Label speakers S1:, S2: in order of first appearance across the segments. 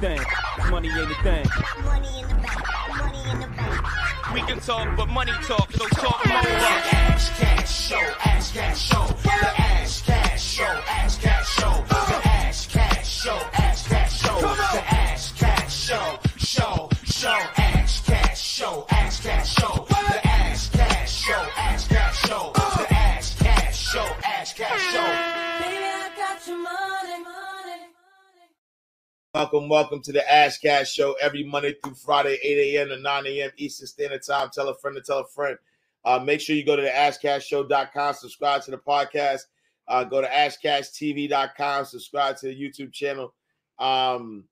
S1: thing. Money ain't a thing.
S2: Money in the bank. Money in the bank.
S3: We can talk, but money talk, so talk more.
S4: Ash Cash Show, Ash Cash Show, the Ash Cash Show, Ash Cash Show, the Ash Cash Show, Ash Cash Show, the Ash Cash Show, Show, Show,
S5: Welcome, welcome to the Ash Cash Show every Monday through Friday, 8 a.m. to 9 a.m. Eastern Standard Time. Tell a friend to tell a friend. Uh, make sure you go to the ashcashshow.com, subscribe to the podcast. Uh, go to ashcashtv.com, subscribe to the YouTube channel. Um,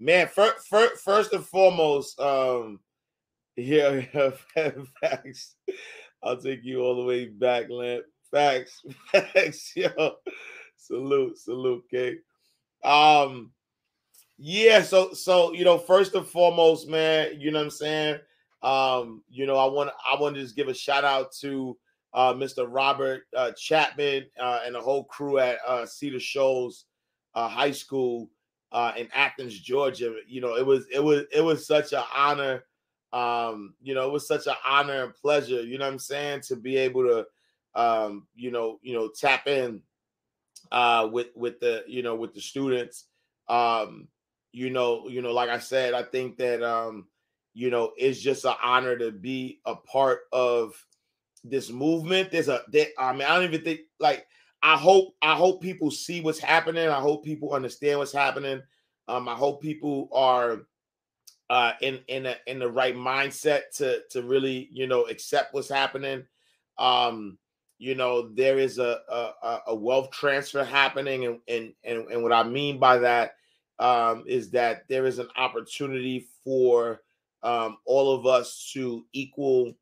S5: man, fir- fir- first and foremost, um, yeah, facts. I'll take you all the way back, Lamp. Facts, facts, yo. Salute, salute, okay. Um, yeah, so so you know, first and foremost, man, you know what I'm saying? Um, you know, I want I want to just give a shout out to uh Mr. Robert uh Chapman uh and the whole crew at uh Cedar Shoals uh high school uh in Athens, Georgia. You know, it was it was it was such an honor. Um, you know, it was such an honor and pleasure, you know what I'm saying, to be able to um, you know, you know, tap in with with the you know with the students. Um, you know, you know, like I said, I think that um, you know, it's just an honor to be a part of this movement. There's a there, I mean, I don't even think like I hope I hope people see what's happening. I hope people understand what's happening. Um, I hope people are uh in in a, in the right mindset to to really you know accept what's happening. Um, you know, there is a a, a wealth transfer happening, and and and, and what I mean by that um, is that there is an opportunity for um, all of us to equal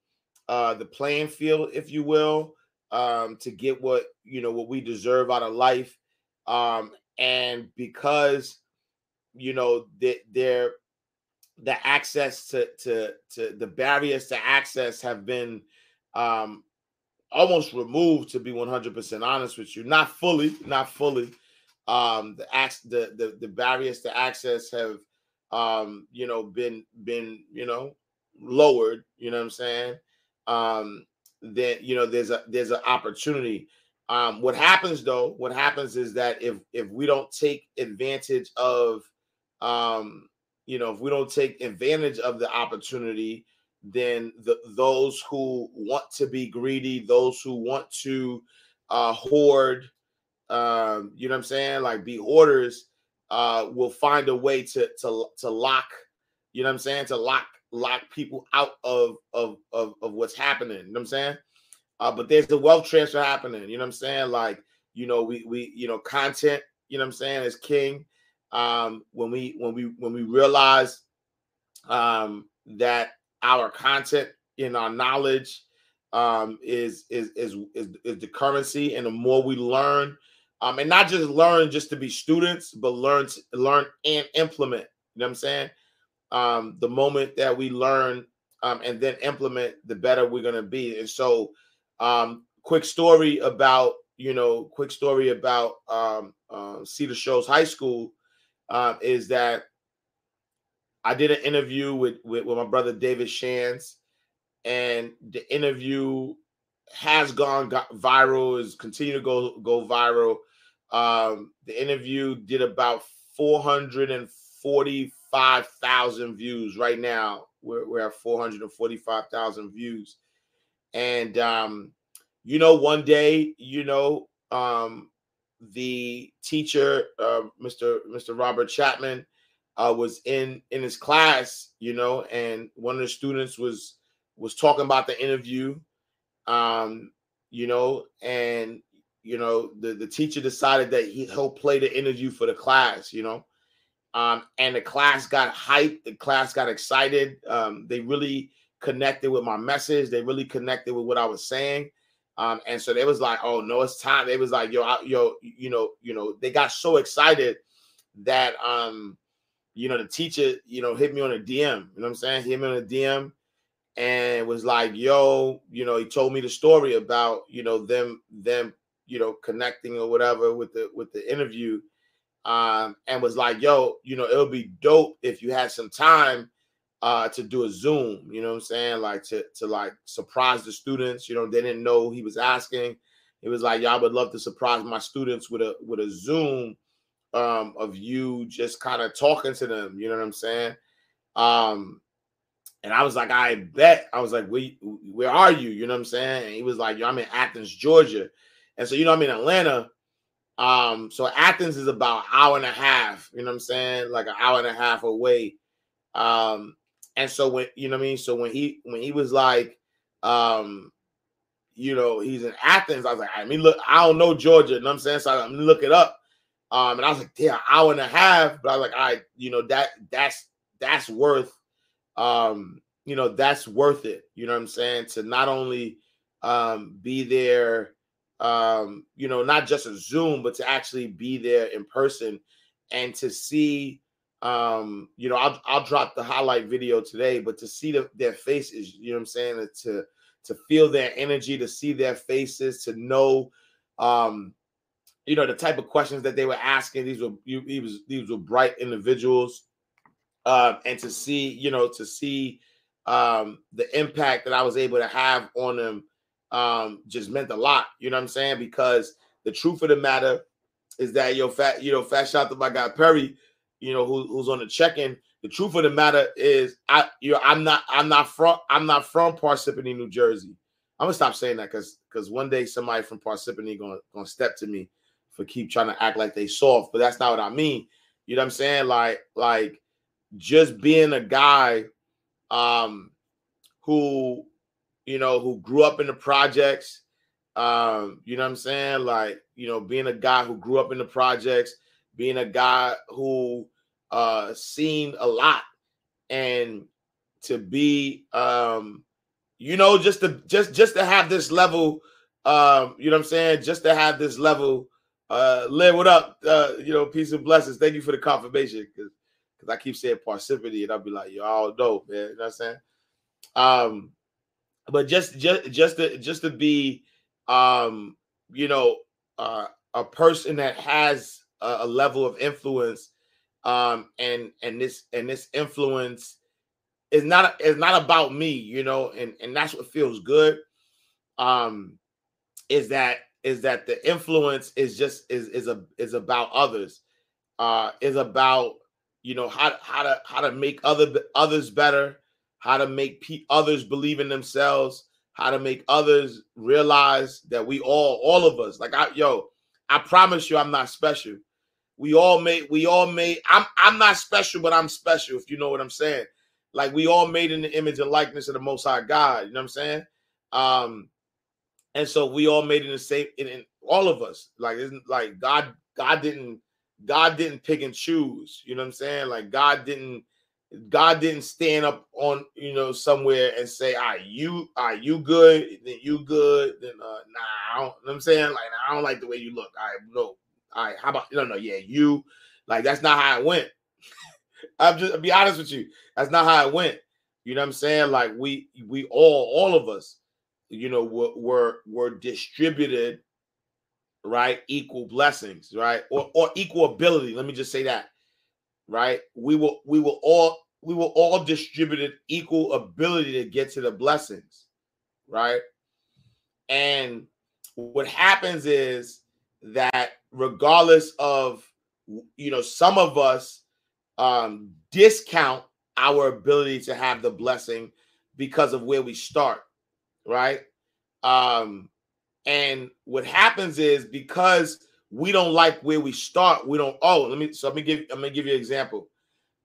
S5: uh, the playing field, if you will, um, to get what you know what we deserve out of life. Um, and because you know that there the access to to to the barriers to access have been um almost removed to be 100% honest with you not fully not fully um the the, the the barriers to access have um you know been been you know lowered you know what i'm saying? Um then you know there's a there's an opportunity. Um what happens though what happens is that if if we don't take advantage of um you know if we don't take advantage of the opportunity then the, those who want to be greedy those who want to uh hoard um, you know what I'm saying? Like be hoarders uh will find a way to to to lock, you know what I'm saying, to lock lock people out of of of, of what's happening. You know what I'm saying? Uh, but there's the wealth transfer happening, you know what I'm saying? Like, you know, we we you know, content, you know what I'm saying, is king. Um, when we when we when we realize um that our content in our knowledge um is is is is, is the currency and the more we learn um, and not just learn just to be students, but learn learn and implement. You know what I'm saying? Um, the moment that we learn um, and then implement, the better we're gonna be. And so, um, quick story about you know, quick story about um, uh, Cedar Shoals High School uh, is that I did an interview with, with with my brother David Shands, and the interview has gone viral, is continue to go go viral. Um, the interview did about 445,000 views right now. We're, we're at 445,000 views. And, um, you know, one day, you know, um, the teacher, uh, Mr. Mr. Robert Chapman, uh, was in in his class, you know, and one of the students was was talking about the interview, um, you know, and you know the the teacher decided that he, he'll play the interview for the class you know? Um and the class got hyped the class got excited. Um they really connected with my message. They really connected with what i was saying. Um and so they was like oh no it's time. They was like yo I, yo you know you know they got so excited that um you know the teacher you know hit me on a dm you know what i'm saying? Hit me on a dm and was like yo you know he told me the story about you know them them you know connecting or whatever with the with the interview um, and was like, "Yo, you know, it would be dope if you had some time uh, to do a Zoom." You know what I'm saying? Like to to like surprise the students. You know, they didn't know he was asking. It was like, "Y'all would love to surprise my students with a with a Zoom um, of you just kind of talking to them." You know what I'm saying? Um, and I was like, I bet. I was like, where, where are you? You know what I'm saying? And he was like, Yo, I'm in Athens, Georgia. And so, you know, I'm in Atlanta. Um, so Athens is about an hour and a half, you know what I'm saying? Like an hour and a half away. Um, and so when you know what I mean, so when he when he was like, um, you know, he's in Athens, I was like, I mean, look, I don't know Georgia, you know what I'm saying? So I'm look it up. Um, and I was like, yeah, hour and a half, but I was like, I, you know, that that's that's worth um, you know, that's worth it. You know what I'm saying? To not only um, be there, um, you know, not just a Zoom, but to actually be there in person and to see, um, you know, I'll, I'll drop the highlight video today, but to see the, their faces, you know what I'm saying? To, to feel their energy, to see their faces, to know, um, you know, the type of questions that they were asking. These were, he was, these were bright individuals uh, and to see, you know, to see um, the impact that I was able to have on them um, just meant a lot. You know what I'm saying? Because the truth of the matter is that yo, fat, you know, fat shout to my guy Perry, you know, who, who's on the check-in. The truth of the matter is, I, you know, I'm not, I'm not from, I'm not from Parsippany, New Jersey. I'm gonna stop saying that because, because one day somebody from Parsippany gonna, gonna step to me for keep trying to act like they soft, but that's not what I mean. You know what I'm saying? Like, like just being a guy um who you know who grew up in the projects um you know what i'm saying like you know being a guy who grew up in the projects being a guy who uh seen a lot and to be um you know just to just just to have this level um you know what i'm saying just to have this level uh live what up uh you know peace and blessings thank you for the confirmation because because I keep saying Parsippany, and I'll be like, yo, all dope, man. You know what I'm saying? Um, but just just just to just to be um, you know, uh, a person that has a, a level of influence, um, and and this and this influence is not is not about me, you know, and and that's what feels good. Um, is that is that the influence is just is is a is about others, uh, is about you know how how to how to make other others better how to make pe- others believe in themselves how to make others realize that we all all of us like i yo i promise you i'm not special we all made we all made i'm i'm not special but i'm special if you know what i'm saying like we all made in the image and likeness of the most high god you know what i'm saying um and so we all made in the same in, in all of us like isn't like god god didn't God didn't pick and choose. You know what I'm saying? Like God didn't God didn't stand up on you know somewhere and say, "Are you are you good? Then you good? Then uh, nah." I don't, you know I'm saying? Like I don't like the way you look. I know. All right, how about no no yeah you like that's not how it went. I'm just I'll be honest with you. That's not how it went. You know what I'm saying? Like we we all all of us, you know, were were, were distributed right? Equal blessings, right? Or or equal ability. Let me just say that, right? We will we will all we will all distributed equal ability to get to the blessings, right? And what happens is that regardless of you know some of us um discount our ability to have the blessing because of where we start right um and what happens is because we don't like where we start, we don't. Oh, let me. So let me give. I'm gonna give you an example.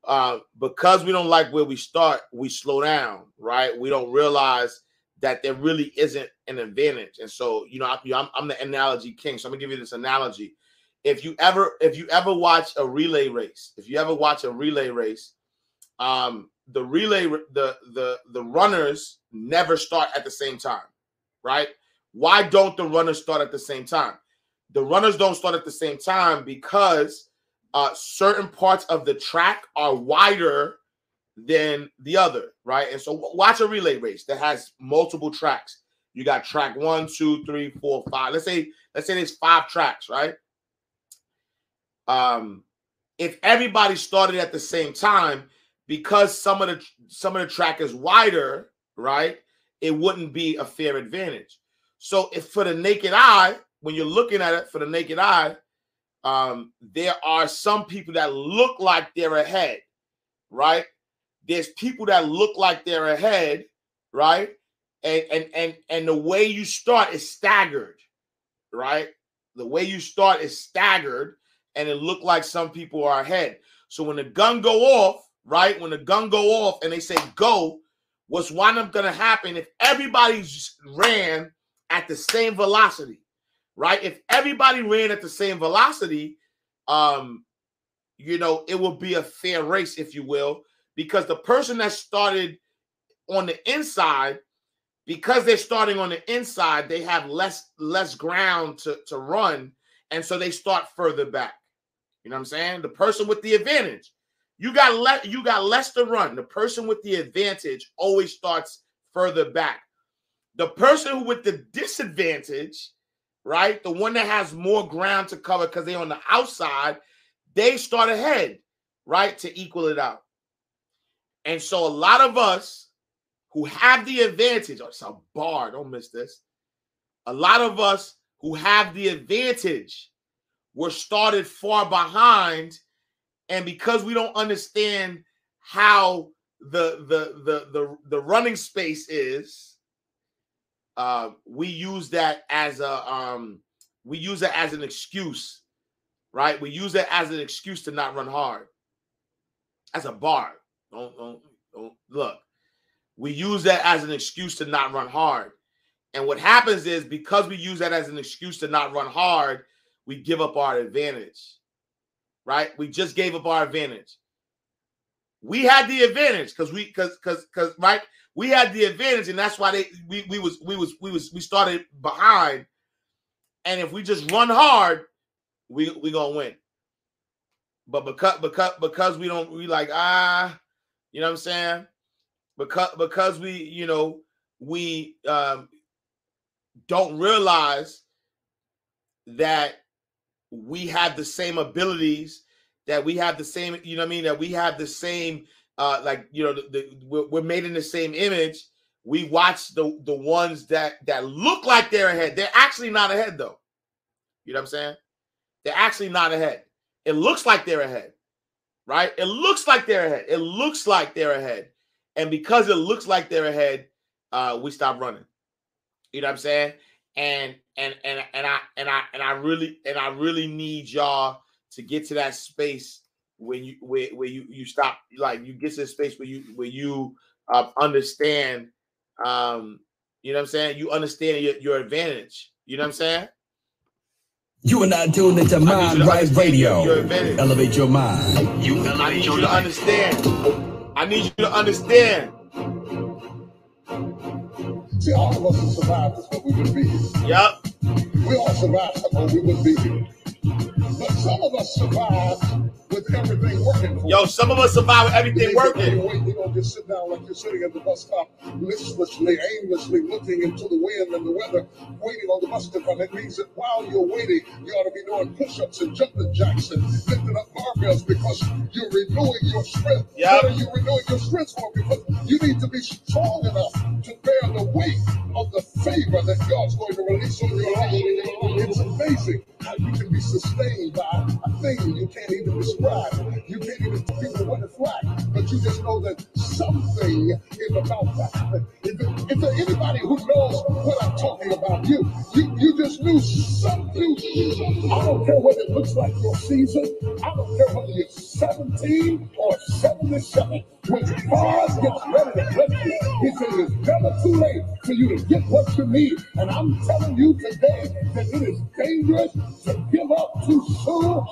S5: Uh, because we don't like where we start, we slow down, right? We don't realize that there really isn't an advantage. And so, you know, I, I'm, I'm the analogy king. So I'm gonna give you this analogy. If you ever, if you ever watch a relay race, if you ever watch a relay race, um, the relay, the the the runners never start at the same time, right? Why don't the runners start at the same time? The runners don't start at the same time because uh, certain parts of the track are wider than the other, right? And so watch a relay race that has multiple tracks. You got track one, two, three, four, five. Let's say, let's say there's five tracks, right? um, if everybody started at the same time, because some of the some of the track is wider, right? It wouldn't be a fair advantage. So if for the naked eye, when you're looking at it for the naked eye, um, there are some people that look like they're ahead, right? There's people that look like they're ahead, right? And and and and the way you start is staggered, right? The way you start is staggered, and it looked like some people are ahead. So when the gun go off, right? When the gun go off and they say go, what's one up gonna happen if everybody ran at the same velocity, right? If everybody ran at the same velocity, um, you know, it will be a fair race, if you will, because the person that started on the inside, because they're starting on the inside, they have less less ground to, to run, and so they start further back. You know what I'm saying? The person with the advantage, you got let you got less to run. The person with the advantage always starts further back. The person with the disadvantage, right? The one that has more ground to cover because they're on the outside, they start ahead, right? To equal it out. And so a lot of us who have the advantage, oh, it's a bar, don't miss this. A lot of us who have the advantage were started far behind. And because we don't understand how the the the the, the running space is, uh, we use that as a um, we use it as an excuse, right? We use it as an excuse to not run hard. As a bar. Don't, don't, don't look. We use that as an excuse to not run hard. And what happens is because we use that as an excuse to not run hard, we give up our advantage. Right? We just gave up our advantage. We had the advantage because we because because because right we had the advantage and that's why they we we was we was we was we started behind. And if we just run hard we we gonna win. But because because because we don't we like ah you know what i'm saying? Because because we you know we um don't realize that we have the same abilities that we have the same you know what i mean? That we have the same uh like you know the, the, we're, we're made in the same image. We watch the the ones that that look like they're ahead. They're actually not ahead though. You know what i'm saying? They're actually not ahead. It looks like they're ahead right? It looks like they're ahead. It looks like they're ahead. And because it looks like they're ahead uh we stop running. You know what i'm saying? And and and and i and i and i really and i really need y'all to get to that space when you where, where you you stop like you get to a space where you where you uh, understand um you know what i'm saying you understand your, your advantage you know what i'm saying
S6: You are not tuned into
S5: I
S6: Mind
S5: to
S6: Right
S5: understand your-
S6: Radio.
S5: your advantage.
S6: Elevate your mind.
S3: You
S5: I
S3: elevate
S5: need
S3: your
S5: you to
S3: life.
S5: understand. I need you to understand.
S7: See, all of us who survived is what we would be.
S5: Yup.
S7: We all survived something we would be. But some of us survive with everything working for
S5: Yo,
S7: us.
S5: some of us survive with everything working.
S7: wait, you don't just sit down like you're sitting at the bus stop, listlessly, aimlessly looking into the wind and the weather, waiting on the bus to come. It means that while you're waiting, you ought to be doing push-ups and jumping jacks and lifting up barbells because you're renewing your strength.
S5: Yep.
S7: What are you renewing your strength for? Because you need to be strong enough to bear the weight of the favor that God's going to release on your life. It's amazing how you can be sustained by a thing you can't even describe. You can't even people what it's like, but you just know that something is about to happen. If, if there anybody who knows what I'm talking about, you, you, you just knew something. I don't care what it looks like your season. I don't care whether you're 17 or 77. When God gets ready to bless you, He says it's never too late for you to get what you need. And I'm telling you today that it is dangerous to give up too soon.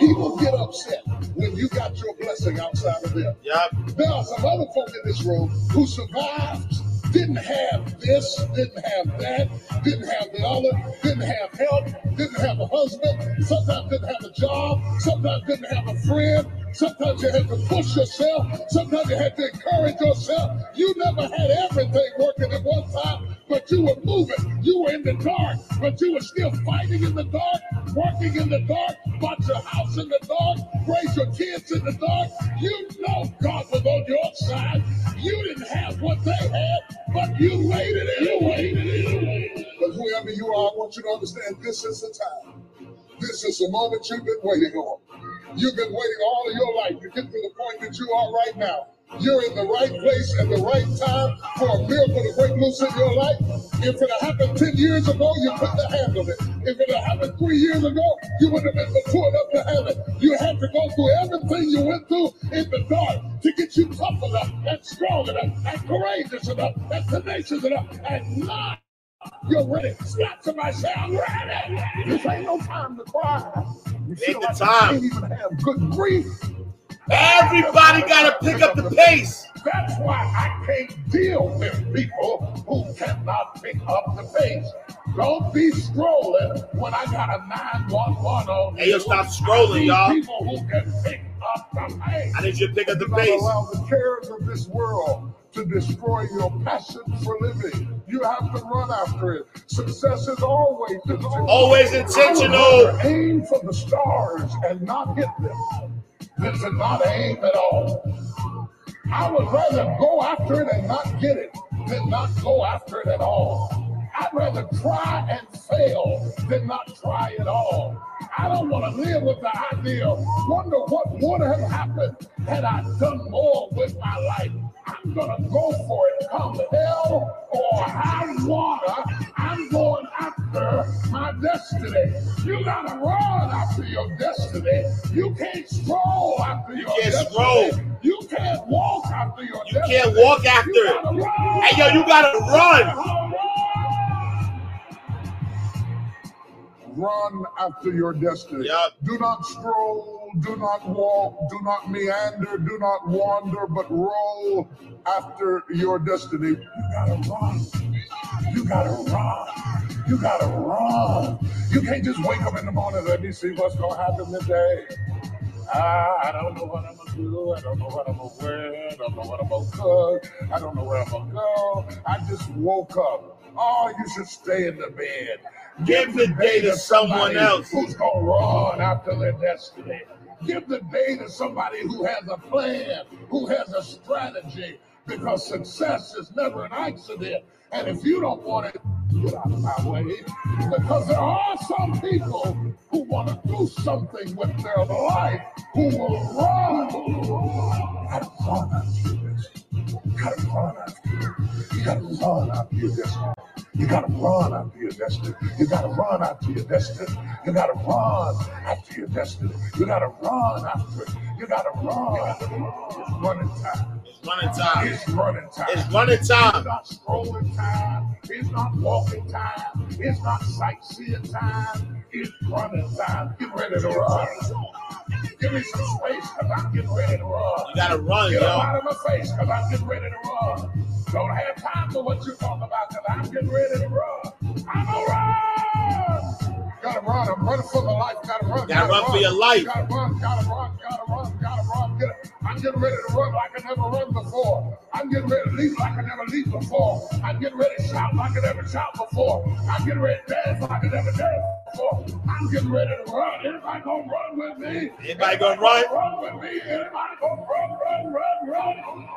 S7: People get upset when you got your blessing outside of them.
S5: Yup.
S7: There are some other folk in this room who survived didn't have this, didn't have that, didn't have the other, didn't have help, didn't have a husband, sometimes didn't have a job, sometimes didn't have a friend, sometimes you had to push yourself, sometimes you had to encourage yourself. You never had everything working at one time, but you were moving. You were in the dark, but you were still fighting in the dark, working in the dark, bought your house in the dark, raised your kids in the dark. You know God was on your side. You didn't have what they had, but you waited and you waited and. But whoever you are, I want you to understand this is the time. This is the moment you've been waiting on. You've been waiting all of your life to get to the point that you are right now. You're in the right place at the right time for a miracle to break loose in your life. If it had happened 10 years ago, you couldn't have handled it. If it had happened three years ago, you wouldn't have been mature enough to handle it. You had to go through everything you went through in the dark to get you tough enough and strong enough and courageous enough and tenacious enough and not you're ready. Slap somebody say, I'm ready. This ain't no time to cry. You feel
S5: the
S7: like
S5: time.
S7: You can't even have good grief.
S5: Everybody got to pick up the pace.
S7: That's why I can't deal with people who cannot pick up the pace. Don't be scrolling when I got a 911 on
S5: Hey, yo,
S7: you.
S5: stop scrolling, y'all.
S7: People who can pick up the pace.
S5: I need you to pick up the pace.
S7: allow the cares of this world to destroy your passion for living. You have to run after it. Success is always
S5: Always intentional.
S7: aim for the stars and not hit them than to not aim at all. I would rather go after it and not get it than not go after it at all. I'd rather try and fail than not try at all. I don't want to live with the idea, wonder what would have happened had I done more with my life. I'm gonna go for it, come hell or high water. I'm going after my destiny. You gotta run after your destiny. You can't stroll after your
S5: can't
S7: destiny.
S5: stroll.
S7: You can't walk after your
S5: You
S7: destiny.
S5: can't walk after
S7: You
S5: it.
S7: gotta.
S5: Hey, yo, you got to run.
S7: Run after your destiny.
S5: Yup.
S7: Do not stroll, do not walk, do not meander, do not wander, but roll after your destiny. You gotta run. You gotta run. You gotta run. You can't just wake up in the morning, let me see what's gonna happen today. Ah, I don't know what I'm gonna do. I don't know what I'm gonna wear. I don't know what I'm gonna cook. I don't know where I'm gonna go. I just woke up. Oh, you should stay in the bed.
S5: Give the day to someone else.
S7: who's gonna run after their destiny. Give the day to somebody who has a plan, who has a strategy, because success is never an accident. And if you don't want it, get out of my way. Because there are some people who want to do something with their life who will run. Gotta run after this. Gotta run after. You gotta run after your You gotta run after your destiny. You gotta run after your destiny. You gotta run after your destiny. You gotta run after it. You gotta run. It's running time.
S5: It's running time.
S7: It's running time.
S5: It's running time.
S7: It's not strolling time. It's not walking time. It's not sightseeing time. It's running time. Get ready to run. Give me some space because I'm getting ready to run.
S5: You got to run,
S7: Get
S5: yo.
S7: out of my face because I'm getting ready to run. Don't have time for what you're talking about because I'm getting ready to. I'm to run. Gotta run. I'm running for my life. Gotta run.
S5: Gotta run for your life.
S7: Gotta run. Gotta run. Gotta run. Gotta run. Get it. I'm getting ready to run like I never run before. I'm getting ready to leap like I never leaped before. I'm getting ready to shout like I never shout before. I'm getting ready to dance like I never danced before. I'm getting ready to run. Anybody gonna run with me?
S5: Anybody gonna run?
S7: Run with me. Anybody gonna run, run, run, run?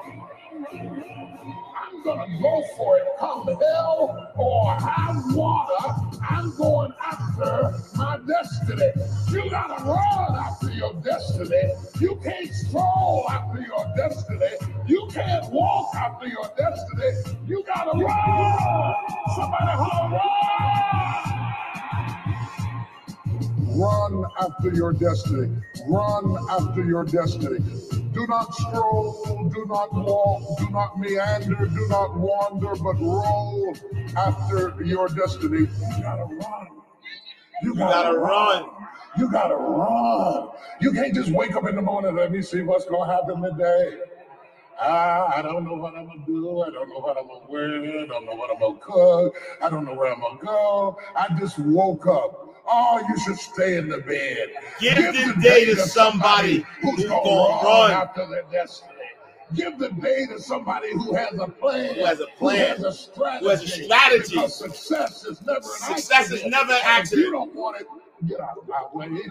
S7: I'm gonna go for it, come hell or high water. I'm going after my destiny. You gotta run after your destiny. You can't stroll after your destiny. You can't walk after your destiny. You gotta run. Somebody holler, run. Run after your destiny. Run after your destiny. Do not stroll, do not walk, do not meander, do not wander, but roll after your destiny. You gotta run. You
S5: gotta run.
S7: You gotta run. You can't just wake up in the morning, and let me see what's gonna happen today. Ah, I don't know what I'm gonna do. I don't know what I'm gonna wear. I don't know what I'm gonna cook. I don't know where I'm gonna go. I just woke up. Oh, you should stay in the bed.
S5: Give the day to somebody
S7: who's
S5: who's
S7: gonna,
S5: gonna
S7: run,
S5: run.
S7: after their destiny. Give the day to somebody who has a plan.
S5: Who has a plan.
S7: Who has a strategy.
S5: Who has a strategy.
S7: Because success is never an
S5: Success is never an accident.
S7: you don't want it, get out of my way.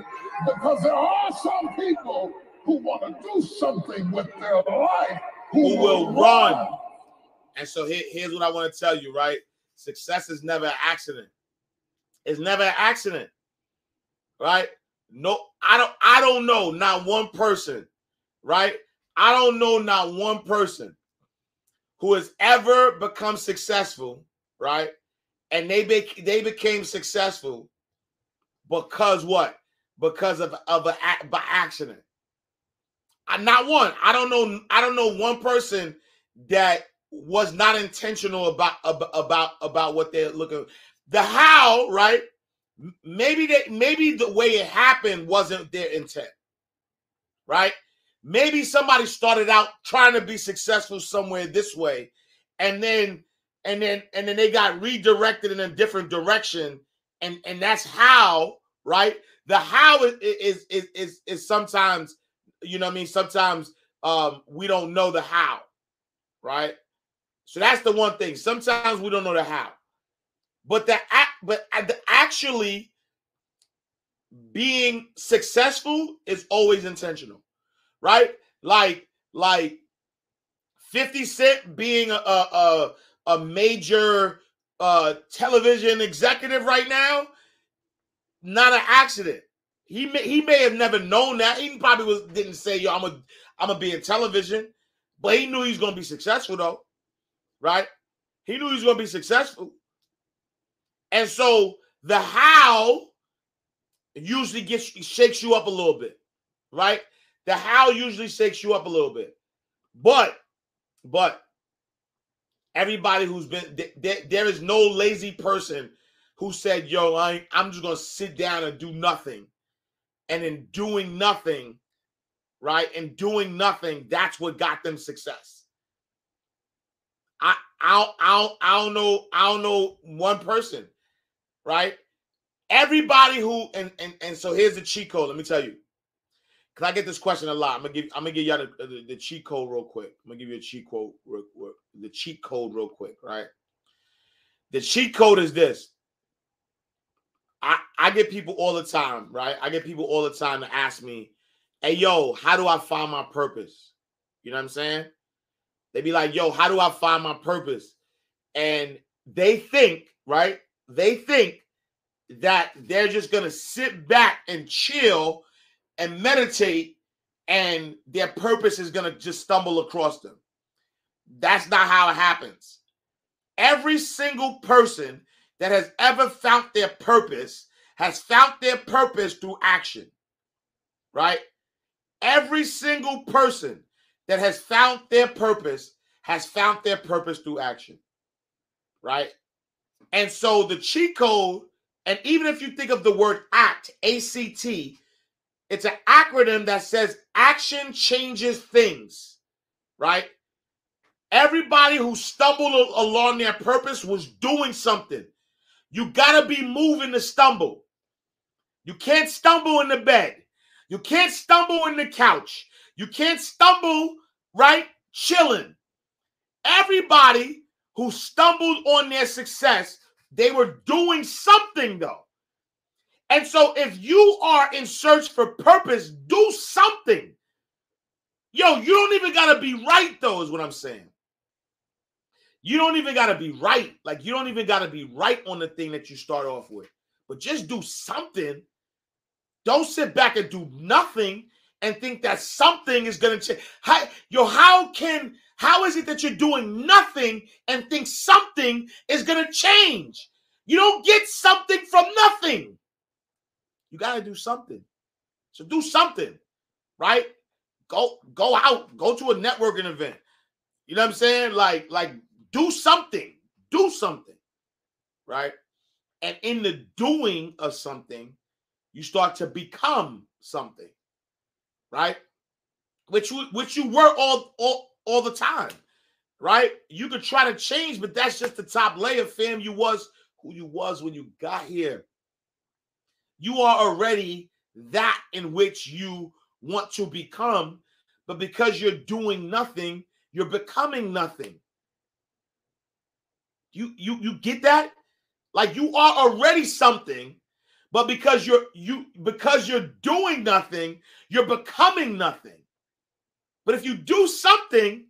S7: Because there are some people who want to do something with their life
S5: Who will run. And so here- here's what I want to tell you, right? Success is never an accident. It's never an accident. Right? No, I don't I don't know not one person, right? I don't know not one person who has ever become successful, right? And they be, they became successful because what? Because of of a by accident. Not one. I don't know. I don't know one person that was not intentional about about about what they're looking. The how, right? Maybe they maybe the way it happened wasn't their intent, right? Maybe somebody started out trying to be successful somewhere this way, and then and then and then they got redirected in a different direction, and and that's how, right? The how is is is is, is sometimes you know what I mean? Sometimes um we don't know the how, right? So that's the one thing. Sometimes we don't know the how. But the but the actually being successful is always intentional, right? Like like 50 Cent being a a, a, a major uh television executive right now, not an accident. He may, he may have never known that. He probably was didn't say, "Yo, I'm a I'm gonna be in television," but he knew he was gonna be successful though, right? He knew he was gonna be successful, and so the how usually gets shakes you up a little bit, right? The how usually shakes you up a little bit, but but everybody who's been th- th- there is no lazy person who said, "Yo, I, I'm just gonna sit down and do nothing." And in doing nothing, right? And doing nothing, that's what got them success. I I I I don't know I don't know one person, right? Everybody who and and and so here's the cheat code. Let me tell you, because I get this question a lot. I'm gonna give I'm gonna give y'all the, the, the cheat code real quick. I'm gonna give you a cheat code real, real, the cheat code real quick, right? The cheat code is this. I, I get people all the time, right? I get people all the time to ask me, hey, yo, how do I find my purpose? You know what I'm saying? They be like, yo, how do I find my purpose? And they think, right? They think that they're just going to sit back and chill and meditate and their purpose is going to just stumble across them. That's not how it happens. Every single person that has ever found their purpose has found their purpose through action, right? Every single person that has found their purpose has found their purpose through action, right? And so the cheat code, and even if you think of the word ACT, A C T, it's an acronym that says action changes things, right? Everybody who stumbled along their purpose was doing something. You gotta be moving to stumble. You can't stumble in the bed. You can't stumble in the couch. You can't stumble, right? Chilling. Everybody who stumbled on their success, they were doing something though. And so if you are in search for purpose, do something. Yo, you don't even gotta be right, though, is what I'm saying. You don't even gotta be right. Like you don't even gotta be right on the thing that you start off with. But just do something. Don't sit back and do nothing and think that something is gonna change. How, yo, how can how is it that you're doing nothing and think something is gonna change? You don't get something from nothing. You gotta do something. So do something, right? Go go out, go to a networking event. You know what I'm saying? Like like do something. Do something. Right? And in the doing of something, you start to become something. Right? Which you which you were all, all all the time, right? You could try to change, but that's just the top layer, fam. You was who you was when you got here. You are already that in which you want to become, but because you're doing nothing, you're becoming nothing. You you you get that? Like you are already something, but because you're you because you're doing nothing, you're becoming nothing. But if you do something,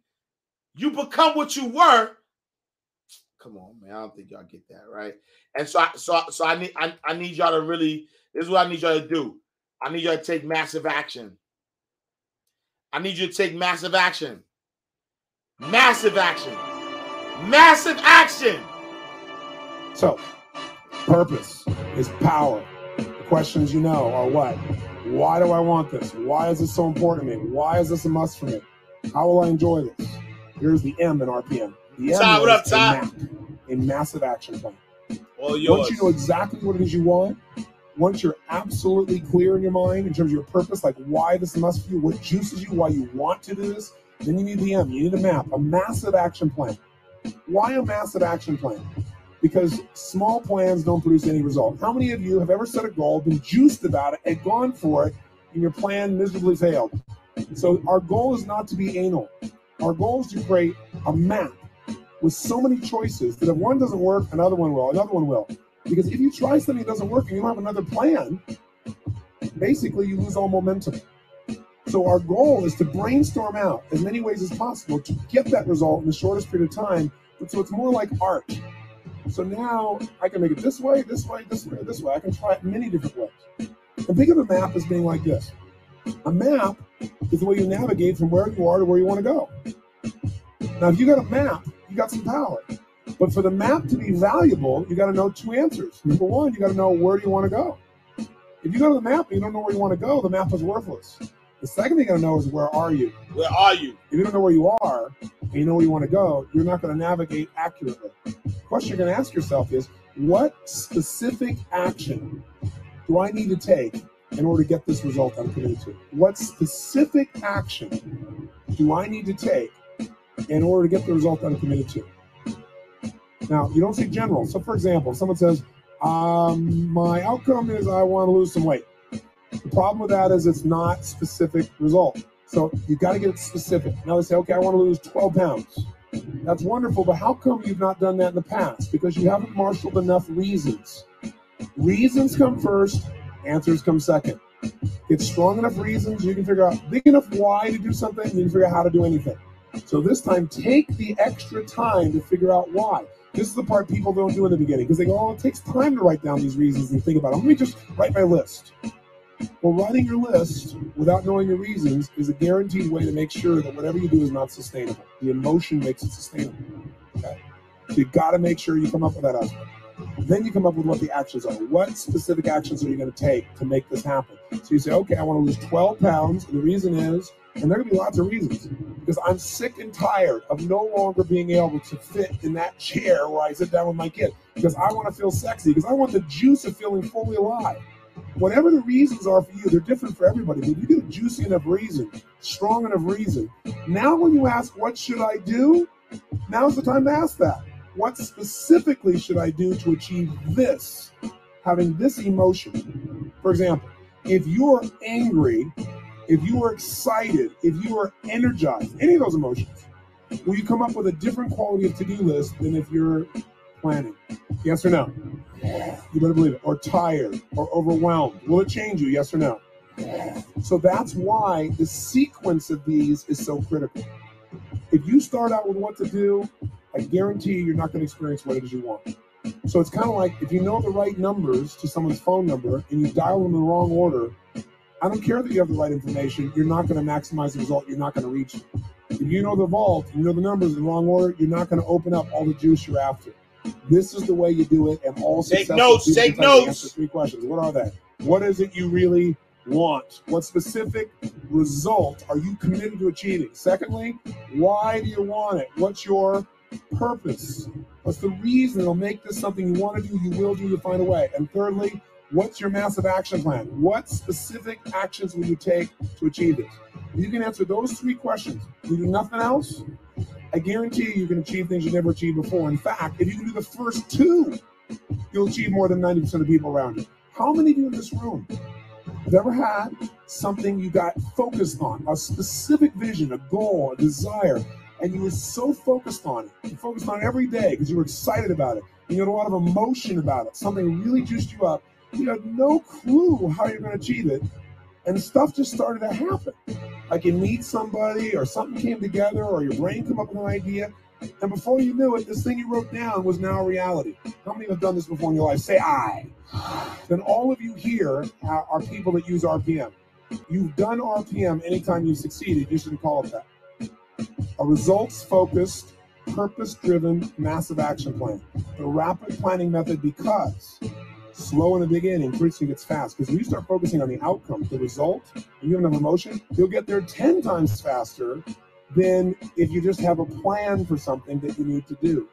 S5: you become what you were. Come on, man. I don't think y'all get that, right? And so I so so I need I, I need y'all to really this is what I need y'all to do. I need y'all to take massive action. I need you to take massive action. Massive action. Massive action.
S8: So, purpose is power. The questions you know are what? Why do I want this? Why is this so important to me? Why is this a must for me? How will I enjoy this? Here's the M in RPM. The M
S5: Ty, what up,
S8: is
S5: Ty?
S8: a map, a massive action plan.
S5: All yours.
S8: Once you know exactly what it is you want, once you're absolutely clear in your mind in terms of your purpose, like why this must for you, what juices you, why you want to do this, then you need the M. You need a map, a massive action plan. Why a massive action plan? Because small plans don't produce any result. How many of you have ever set a goal, been juiced about it, and gone for it, and your plan miserably failed? So our goal is not to be anal. Our goal is to create a map with so many choices that if one doesn't work, another one will, another one will. Because if you try something that doesn't work and you don't have another plan, basically you lose all momentum. So our goal is to brainstorm out as many ways as possible to get that result in the shortest period of time. But so it's more like art. So now I can make it this way, this way, this way, this way. I can try it many different ways. And think of a map as being like this. A map is the way you navigate from where you are to where you want to go. Now, if you got a map, you got some power. But for the map to be valuable, you got to know two answers. Number one, you got to know where do you want to go. If you go to the map and you don't know where you want to go, the map is worthless. The second thing you got to know is where are you.
S5: Where are you?
S8: If you don't know where you are and you know where you want to go, you're not to navigate accurately. The question you're to ask yourself is, what specific action do I need to take in order to get this result I'm committed to? What specific action do I need to take in order to get the result I'm committed to? Now, you don't say general. So, for example, if someone says, um, my outcome is I want to lose some weight. The problem with that is it's not specific result. So you got to get it specific. Now they say, okay, I want to lose 12 pounds. That's wonderful, but how come you've not done that in the past? Because you haven't marshaled enough reasons. Reasons come first, answers come second. Get strong enough reasons, you can figure out big enough why to do something, you can figure out how to do anything. So this time, take the extra time to figure out why. This is the part people don't do in the beginning because they go, oh, it takes time to write down these reasons and think about it. Let me just write my list. Well, writing your list without knowing your reasons is a guaranteed way to make sure that whatever you do is not sustainable. The emotion makes it sustainable. Okay. So you got to make sure you come up with that aspect. Then you come up with what the actions are. What specific actions are you going to take to make this happen? So you say, okay, I want to lose 12 pounds. And the reason is, and there are going to be lots of reasons, because I'm sick and tired of no longer being able to fit in that chair where I sit down with my kid. Because I want to feel sexy. Because I want the juice of feeling fully alive. Whatever the reasons are for you, they're different for everybody. But if you get a juicy enough reason, strong enough reason, now when you ask, what should I do? Now's the time to ask that. What specifically should I do to achieve this? Having this emotion. For example, if you are angry, if you are excited, if you are energized, any of those emotions, will you come up with a different quality of to-do list than if you're planning? Yes or no? You better believe it. Or tired or overwhelmed. Will it change you? Yes or no? So that's why the sequence of these is so critical. If you start out with what to do, I guarantee you, you're not going to experience what it is you want. So it's kind of like if you know the right numbers to someone's phone number and you dial them in the wrong order, I don't care that you have the right information, you're not going to maximize the result, you're not going to reach it. If you know the vault, you know the numbers in the wrong order, you're not going to open up all the juice you're after. This is the way you do it, and all
S5: Take notes, take notes.
S8: Three questions. What are they? What is it you really want? What specific result are you committed to achieving? Secondly, why do you want it? What's your purpose? What's the reason it'll make this something you want to do, you will do, you find a way? And thirdly, what's your massive action plan? What specific actions will you take to achieve it? You can answer those three questions. You do nothing else. I guarantee you, you can achieve things you never achieved before. In fact, if you can do the first two, you'll achieve more than 90% of people around you. How many of you in this room have ever had something you got focused on, a specific vision, a goal, a desire, and you were so focused on it, you focused on it every day because you were excited about it, and you had a lot of emotion about it, something really juiced you up. You had no clue how you're going to achieve it, and stuff just started to happen. Like you meet somebody, or something came together, or your brain come up with an idea, and before you knew it, this thing you wrote down was now a reality. How many have done this before in your life? Say aye. Then all of you here are people that use RPM. You've done RPM anytime you succeeded. You shouldn't call it that. A results focused, purpose driven, massive action plan. The rapid planning method because slow in the beginning, soon gets fast. Because when you start focusing on the outcome, the result, and you have enough emotion, you'll get there 10 times faster than if you just have a plan for something that you need to do.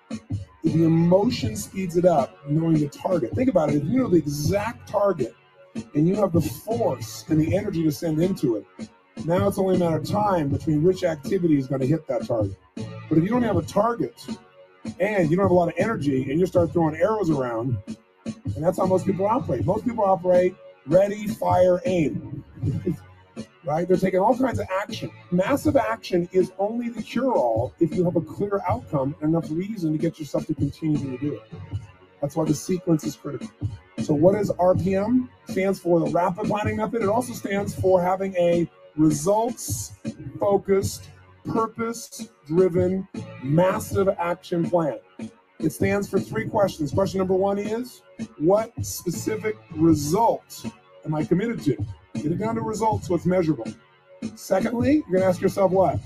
S8: If the emotion speeds it up, knowing the target. Think about it. If you know the exact target and you have the force and the energy to send into it, now it's only a matter of time between which activity is going to hit that target. But if you don't have a target and you don't have a lot of energy and you start throwing arrows around, and that's how most people operate. Most people operate ready, fire, aim. right? They're taking all kinds of action. Massive action is only the cure all if you have a clear outcome and enough reason to get yourself to continue to do it. That's why the sequence is critical. So, what is RPM? Stands for the rapid planning method. It also stands for having a results focused, purpose driven, massive action plan. It stands for three questions. Question number one is What specific result am I committed to? Get it down to results, what's measurable. Secondly, you're going to ask yourself what?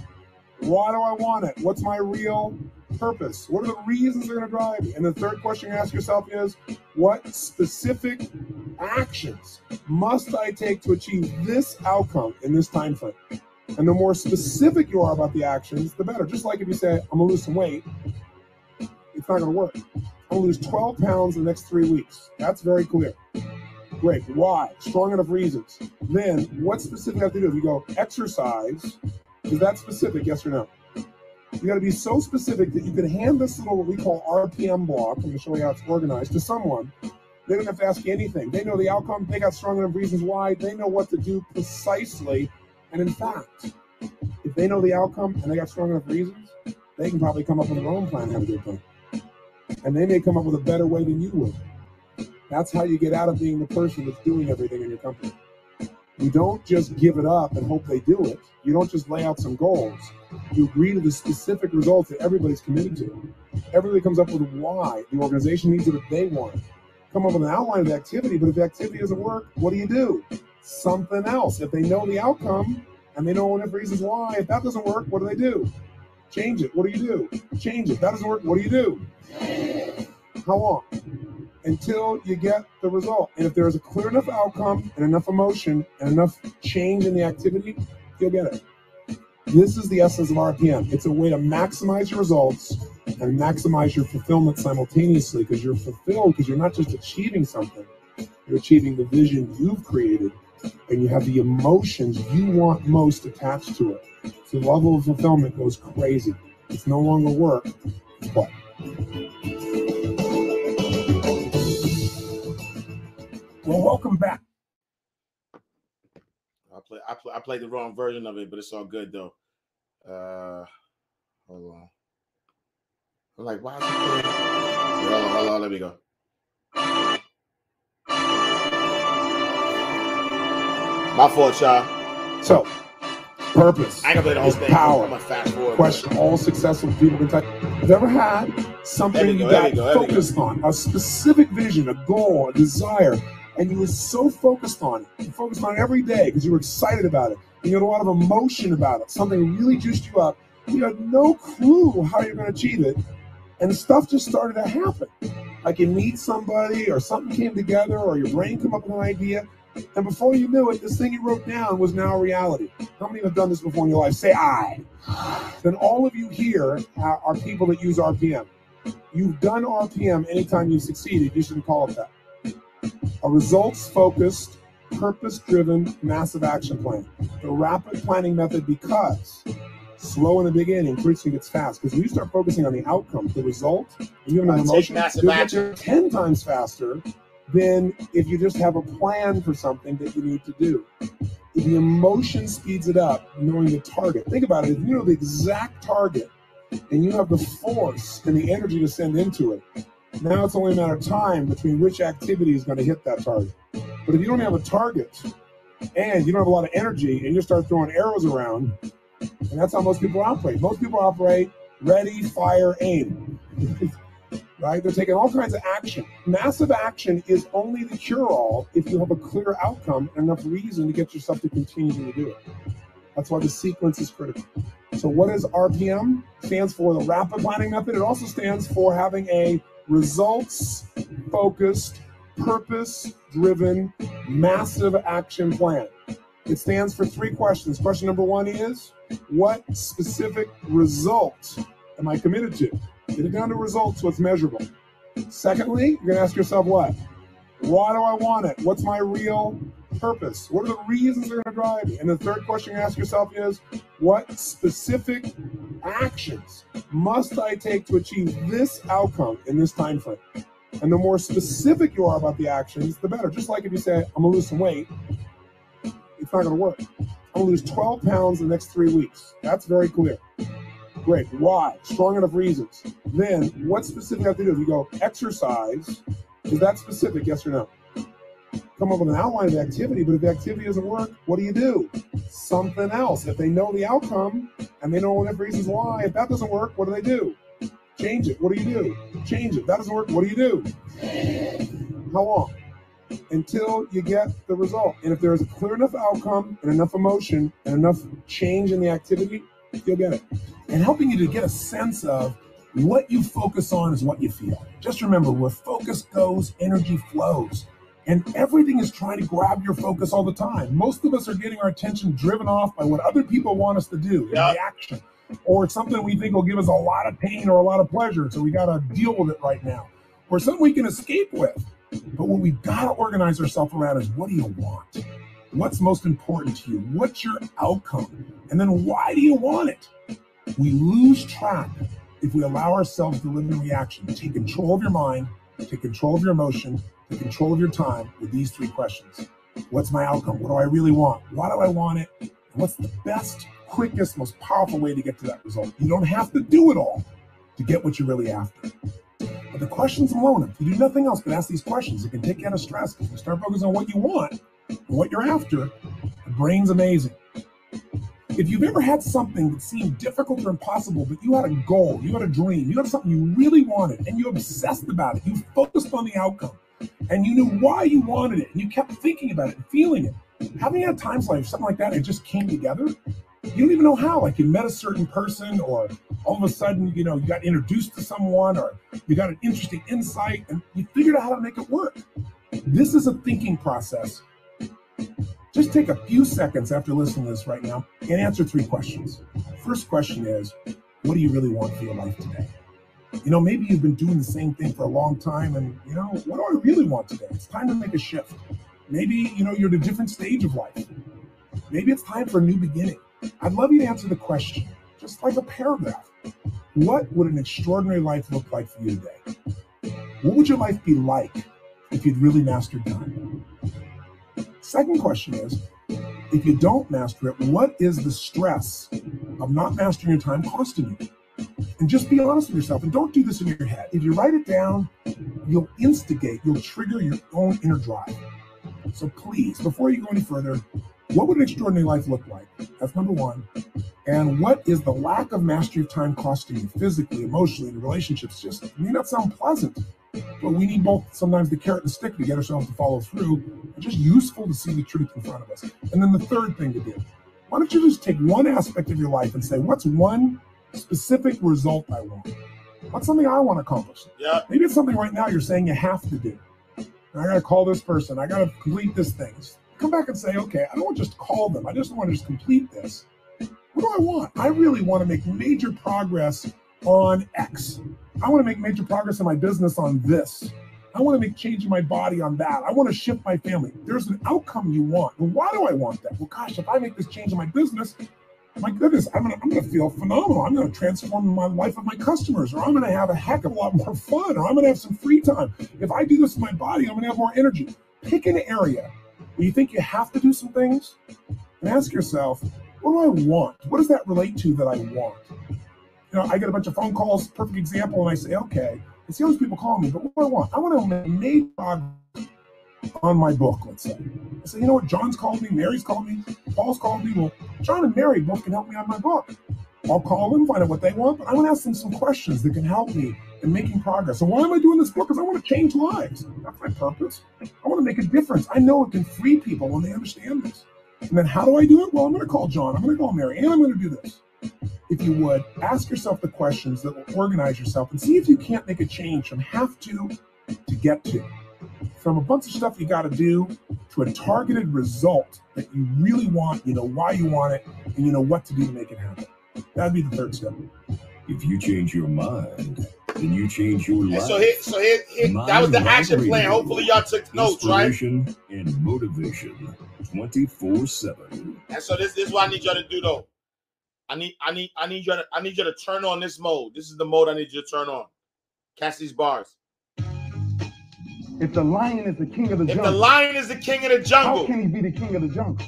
S8: Why do I want it? What's my real purpose? What are the reasons they're going to drive me? And the third question you ask yourself is what specific actions must I take to achieve this outcome in this time frame? And the more specific you are about the actions, the better. Just like if you say, I'm going to lose some weight, it's not going to work. To lose 12 pounds in the next three weeks. That's very clear. Great. Why? Strong enough reasons. Then, what specific have to do? If you go exercise, is that specific? Yes or no? You got to be so specific that you can hand this little what we call RPM block. I'm going to show you how it's organized to someone. They don't have to ask you anything. They know the outcome. They got strong enough reasons why. They know what to do precisely. And in fact, if they know the outcome and they got strong enough reasons, they can probably come up with their own plan and have a good done. And they may come up with a better way than you would. That's how you get out of being the person that's doing everything in your company. You don't just give it up and hope they do it. You don't just lay out some goals. You agree to the specific results that everybody's committed to. Everybody comes up with why the organization needs it if they want. it. Come up with an outline of the activity, but if the activity doesn't work, what do you do? Something else. If they know the outcome and they know enough reasons why, if that doesn't work, what do they do? Change it. What do you do? Change it. That doesn't work. What do you do? How long? Until you get the result. And if there is a clear enough outcome and enough emotion and enough change in the activity, you'll get it. This is the essence of RPM. It's a way to maximize your results and maximize your fulfillment simultaneously because you're fulfilled because you're not just achieving something, you're achieving the vision you've created and you have the emotions you want most attached to it. So the level of fulfillment goes crazy. It's no longer work, what? Well, welcome back.
S5: I play, I play, I played the wrong version of it, but it's all good though. Uh, hold on. I'm like, why is playing? Hold on, hold on, let me go. My fault, y'all.
S8: So, purpose
S5: I gonna play the whole thing.
S8: power.
S5: I'm gonna fast forward.
S8: Question all successful people can. Have ever had something you
S5: go,
S8: got
S5: go.
S8: focused on, a specific vision, a goal, a desire, and you were so focused on it, you focused on it every day because you were excited about it, and you had a lot of emotion about it, something really juiced you up. You had no clue how you're going to achieve it, and stuff just started to happen. Like you meet somebody, or something came together, or your brain come up with an idea, and before you knew it, this thing you wrote down was now a reality. How many have done this before in your life? Say aye. Then all of you here are, are people that use RPM. You've done RPM anytime you succeeded. You shouldn't call it that. A results focused, purpose driven massive action plan. The rapid planning method because slow in the beginning, soon gets fast. Because when you start focusing on the outcome, the result, and you have an emotion, you'll get there 10 times faster than if you just have a plan for something that you need to do. If The emotion speeds it up, knowing the target. Think about it. If you know the exact target and you have the force and the energy to send into it, now it's only a matter of time between which activity is going to hit that target. But if you don't have a target and you don't have a lot of energy and you start throwing arrows around, and that's how most people operate. Most people operate ready, fire, aim. right? They're taking all kinds of action. Massive action is only the cure all if you have a clear outcome and enough reason to get yourself to continue to do it. That's why the sequence is critical. So, what is RPM? Stands for the rapid planning method. It also stands for having a results focused, purpose driven, massive action plan. It stands for three questions. Question number one is What specific result am I committed to? Get it down to results, what's measurable. Secondly, you're going to ask yourself what? Why do I want it? What's my real purpose? What are the reasons that are going to drive me? And the third question you ask yourself is what specific actions must I take to achieve this outcome in this time frame? And the more specific you are about the actions, the better. Just like if you say, I'm going to lose some weight, it's not going to work. I'm going to lose 12 pounds in the next three weeks. That's very clear. Great. Why? Strong enough reasons. Then, what specific have to do? If you go exercise, is that specific? Yes or no? Come up with an outline of the activity, but if the activity doesn't work, what do you do? Something else. If they know the outcome and they know enough reasons why, if that doesn't work, what do they do? Change it. What do you do? Change it. That doesn't work. What do you do? How long? Until you get the result. And if there's a clear enough outcome and enough emotion and enough change in the activity, you'll get it. And helping you to get a sense of what you focus on is what you feel. Just remember where focus goes, energy flows. And everything is trying to grab your focus all the time. Most of us are getting our attention driven off by what other people want us to do in
S5: Yeah.
S8: reaction, or something we think will give us a lot of pain or a lot of pleasure. So we got to deal with it right now, or something we can escape with. But what we've got to organize ourselves around is what do you want? What's most important to you? What's your outcome? And then why do you want it? We lose track if we allow ourselves to live in reaction. Take control of your mind, take control of your emotion, take control of your time with these three questions. What's my outcome? What do I really want? Why do I want it? And what's the best, quickest, most powerful way to get to that result? You don't have to do it all to get what you're really after. But the questions alone, if you do nothing else but ask these questions, it can take you out of stress because you start focusing on what you want what you're after. The brain's amazing. If you've ever had something that seemed difficult or impossible, but you had a goal, you had a dream, you had something you really wanted, and you obsessed about it, you focused on the outcome, and you knew why you wanted it, and you kept thinking about it and feeling it. Having had times like something like that, it just came together. You don't even know how. Like you met a certain person, or all of a sudden, you know, you got introduced to someone, or you got an interesting insight, and you figured out how to make it work. This is a thinking process just take a few seconds after listening to this right now and answer three questions. First question is, what do you really want for your life today? You know, maybe you've been doing the same thing for a long time, and you know, what do I really want today? It's time to make a shift. Maybe, you know, you're at a different stage of life. Maybe it's time for a new beginning. I'd love you to answer the question, just like a paragraph. What would an extraordinary life look like for you today? What would your life be like if you'd really mastered time? Second question is if you don't master it, what is the stress of not mastering your time costing you? And just be honest with yourself and don't do this in your head. If you write it down, you'll instigate, you'll trigger your own inner drive. So please, before you go any further, what would an extraordinary life look like? That's number one. And what is the lack of mastery of time costing you physically, emotionally, in relationships? Just may not sound pleasant, but we need both sometimes the carrot and the stick to get ourselves to follow through. It's just useful to see the truth in front of us. And then the third thing to do, why don't you just take one aspect of your life and say, what's one specific result I want? What's something I want to accomplish?
S5: Yeah.
S8: Maybe it's something right now you're saying you have to do. I gotta call this person. I gotta complete this thing. Just come back and say, okay, I don't want to just call them. I just want to just complete this. What do I want? I really want to make major progress on X. I want to make major progress in my business on this. I want to make change in my body on that. I want to shift my family. There's an outcome you want. And why do I want that? Well, gosh, if I make this change in my business, my goodness, I'm gonna, I'm gonna feel phenomenal. I'm gonna transform my life of my customers, or I'm gonna have a heck of a lot more fun, or I'm gonna have some free time. If I do this in my body, I'm gonna have more energy. Pick an area where you think you have to do some things and ask yourself, what do I want? What does that relate to that I want? You know, I get a bunch of phone calls, perfect example, and I say, okay, I see all people calling me, but what do I want? I want to make on my book, let's say. I say, you know what? John's called me, Mary's called me, Paul's called me. Well, John and Mary both can help me on my book. I'll call them, find out what they want, but I want to ask them some questions that can help me in making progress. So why am I doing this book? Because I want to change lives. That's my purpose. I want to make a difference. I know it can free people when they understand this. And then how do I do it? Well, I'm going to call John. I'm going to call Mary, and I'm going to do this. If you would, ask yourself the questions that will organize yourself and see if you can't make a change from have to to get to. From a bunch of stuff you got to do to a targeted result that you really want, you know why you want it, and you know what to do to make it happen. That'd be the third step.
S6: If you change your mind, then you change your
S5: And
S6: life.
S5: so here, so here, here that was the
S6: Mind
S5: action plan. Hopefully y'all took notes, right?
S6: Inspiration and motivation 24 7.
S5: And so this, this is what I need y'all to do though. I need I need I need you to I need you to turn on this mode. This is the mode I need you to turn on. Catch these bars.
S9: If the lion is the king of the
S5: If
S9: jungle,
S5: the lion is the king of the jungle, how
S9: can he be the king of the jungle?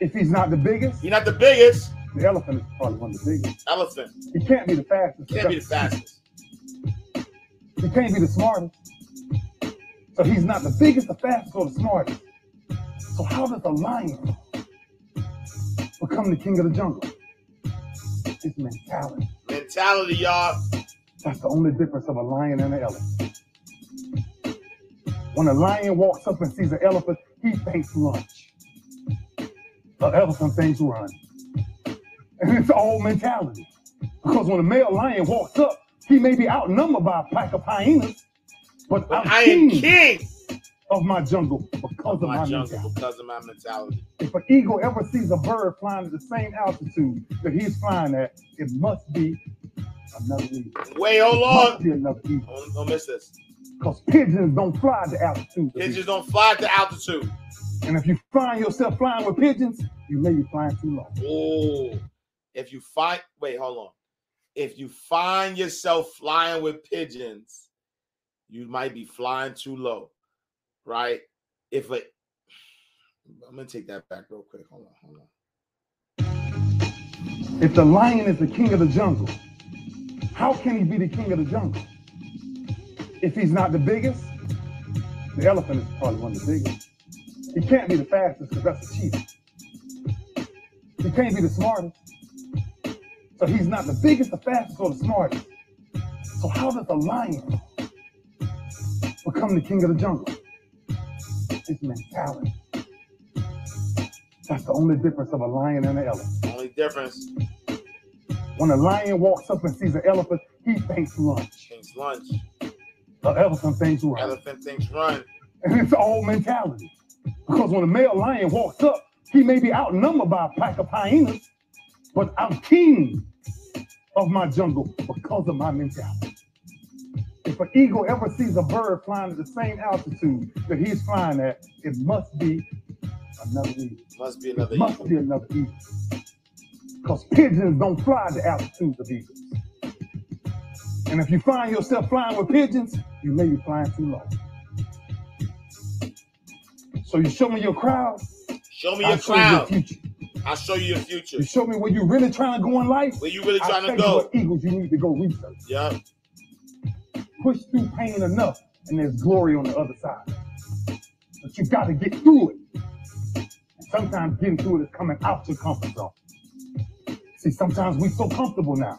S9: If he's not the biggest,
S5: he's not the biggest
S9: the elephant is probably one of the biggest.
S5: elephant.
S9: He can't be the fastest.
S5: He Can't be the fastest.
S9: He can't be the smartest. So he's not the biggest, the fastest, or the smartest. So how does a lion become the king of the jungle? It's mentality.
S5: Mentality, y'all.
S9: That's the only difference of a lion and an elephant. When a lion walks up and sees an elephant, he thinks lunch. An elephant thinks run. And it's all mentality. Because when a male lion walks up, he may be outnumbered by a pack of hyenas, but
S5: But
S9: I'm
S5: I am
S9: king
S5: king
S9: of my jungle because of my,
S5: my jungle
S9: mentality.
S5: because of my mentality.
S9: If an eagle ever sees a bird flying at the same altitude that he's flying at, it must be another eagle.
S5: Wait, hold
S9: Must
S5: on.
S9: be another eagle.
S5: Don't, don't miss this.
S9: Because pigeons don't fly the altitude.
S5: Pigeons don't fly to altitude.
S9: And if you find yourself flying with pigeons, you may be flying too low.
S5: Oh, if you find wait, hold on. If you find yourself flying with pigeons, you might be flying too low, right? If a, I'm gonna take that back real quick. Hold on, hold on.
S9: If the lion is the king of the jungle, how can he be the king of the jungle? If he's not the biggest, the elephant is probably one of the biggest. He can't be the fastest because that's the cheetah. He can't be the smartest. So he's not the biggest, the fastest, or the smartest. So how does a lion become the king of the jungle? It's mentality. That's the only difference of a lion and an elephant.
S5: Only difference,
S9: When a lion walks up and sees an elephant, he thinks lunch.
S5: things lunch.
S9: The elephant thinks run.
S5: Elephant thinks run.
S9: And it's all mentality. Because when a male lion walks up, he may be outnumbered by a pack of hyenas, but I'm king of my jungle because of my mentality. If an eagle ever sees a bird flying at the same altitude that he's flying at, it must be another eagle.
S5: Must be another
S9: must
S5: eagle.
S9: be another eagle. Because pigeons don't fly the altitudes of eagles. And if you find yourself flying with pigeons, you may be flying too low. So you show me your crowd,
S5: Show me
S9: I'll
S5: your
S9: show you your future.
S5: I'll show you your future.
S9: You show me where you're really trying to go in life.
S5: Where you really
S9: I'll
S5: trying to go?
S9: what eagles you need to go research.
S5: Yeah.
S9: Push through pain enough, and there's glory on the other side. But you got to get through it. And sometimes getting through it is coming out your comfort zone. See, sometimes we so comfortable now,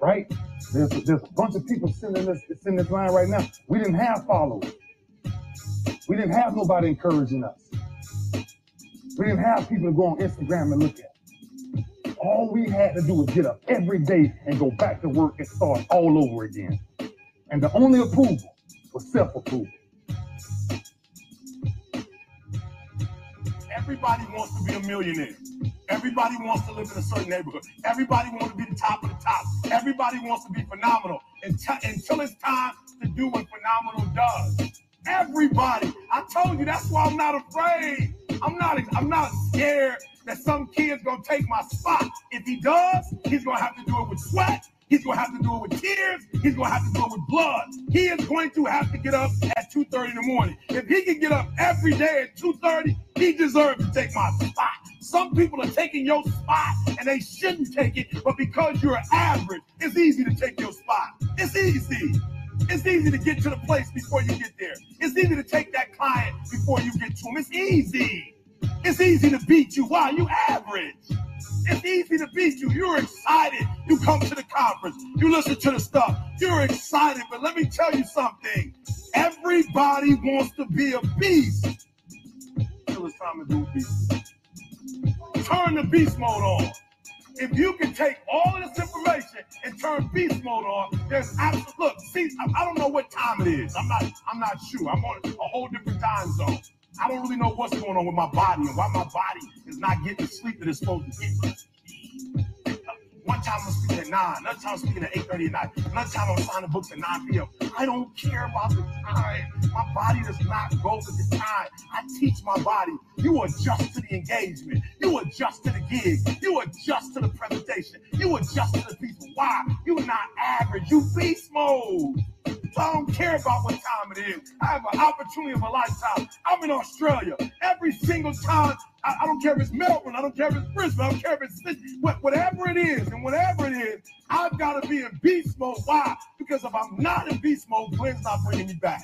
S9: right? There's, there's a bunch of people sitting in this in this line right now. We didn't have followers. We didn't have nobody encouraging us. We didn't have people to go on Instagram and look at. All we had to do was get up every day and go back to work and start all over again. And the only approval was self-approval.
S8: Everybody wants to be a millionaire. Everybody wants to live in a certain neighborhood. Everybody wants to be the top of the top. Everybody wants to be phenomenal until, until it's time
S9: to do what Phenomenal does. Everybody. I told you that's why I'm not afraid. I'm not I'm not scared that some kid's gonna take my spot. If he does, he's gonna have to do it with sweat. He's gonna have to do it with tears. He's gonna have to do it with blood. He is going to have to get up at 2:30 in the morning. If he can get up every day at 2:30, he deserves to take my spot. Some people are taking your spot and they shouldn't take it, but because you're average, it's easy to take your spot. It's easy. It's easy to get to the place before you get there. It's easy to take that client before you get to him. It's easy. It's easy to beat you. Why? You average. It's easy to beat you. You're excited. You come to the conference. You listen to the stuff. You're excited. But let me tell you something. Everybody wants to be a beast. Till it's time to do beast. Turn the beast mode on. If you can take all of this information and turn beast mode on, there's absolute look. See, I, I don't know what time it is. I'm not. I'm not sure. I'm on a whole different time zone. I don't really know what's going on with my body and why my body is not getting the sleep that it's supposed to get. One time I'm speaking at 9, another time I'm speaking at 8.30 at night, another time I'm signing books at 9 p.m. I don't care about the time. My body does not go with the time. I teach my body. You adjust to the engagement. You adjust to the gig. You adjust to the presentation. You adjust to the people. Why? You're not average. You beast mode. So I don't care about what time it is. I have an opportunity of a lifetime. I'm in Australia. Every single time, I, I don't care if it's Melbourne, I don't care if it's Brisbane, I don't care if it's whatever it is, and whatever it is, I've got to be in beast mode. Why? Because if I'm not in beast mode, Glenn's not bringing me back.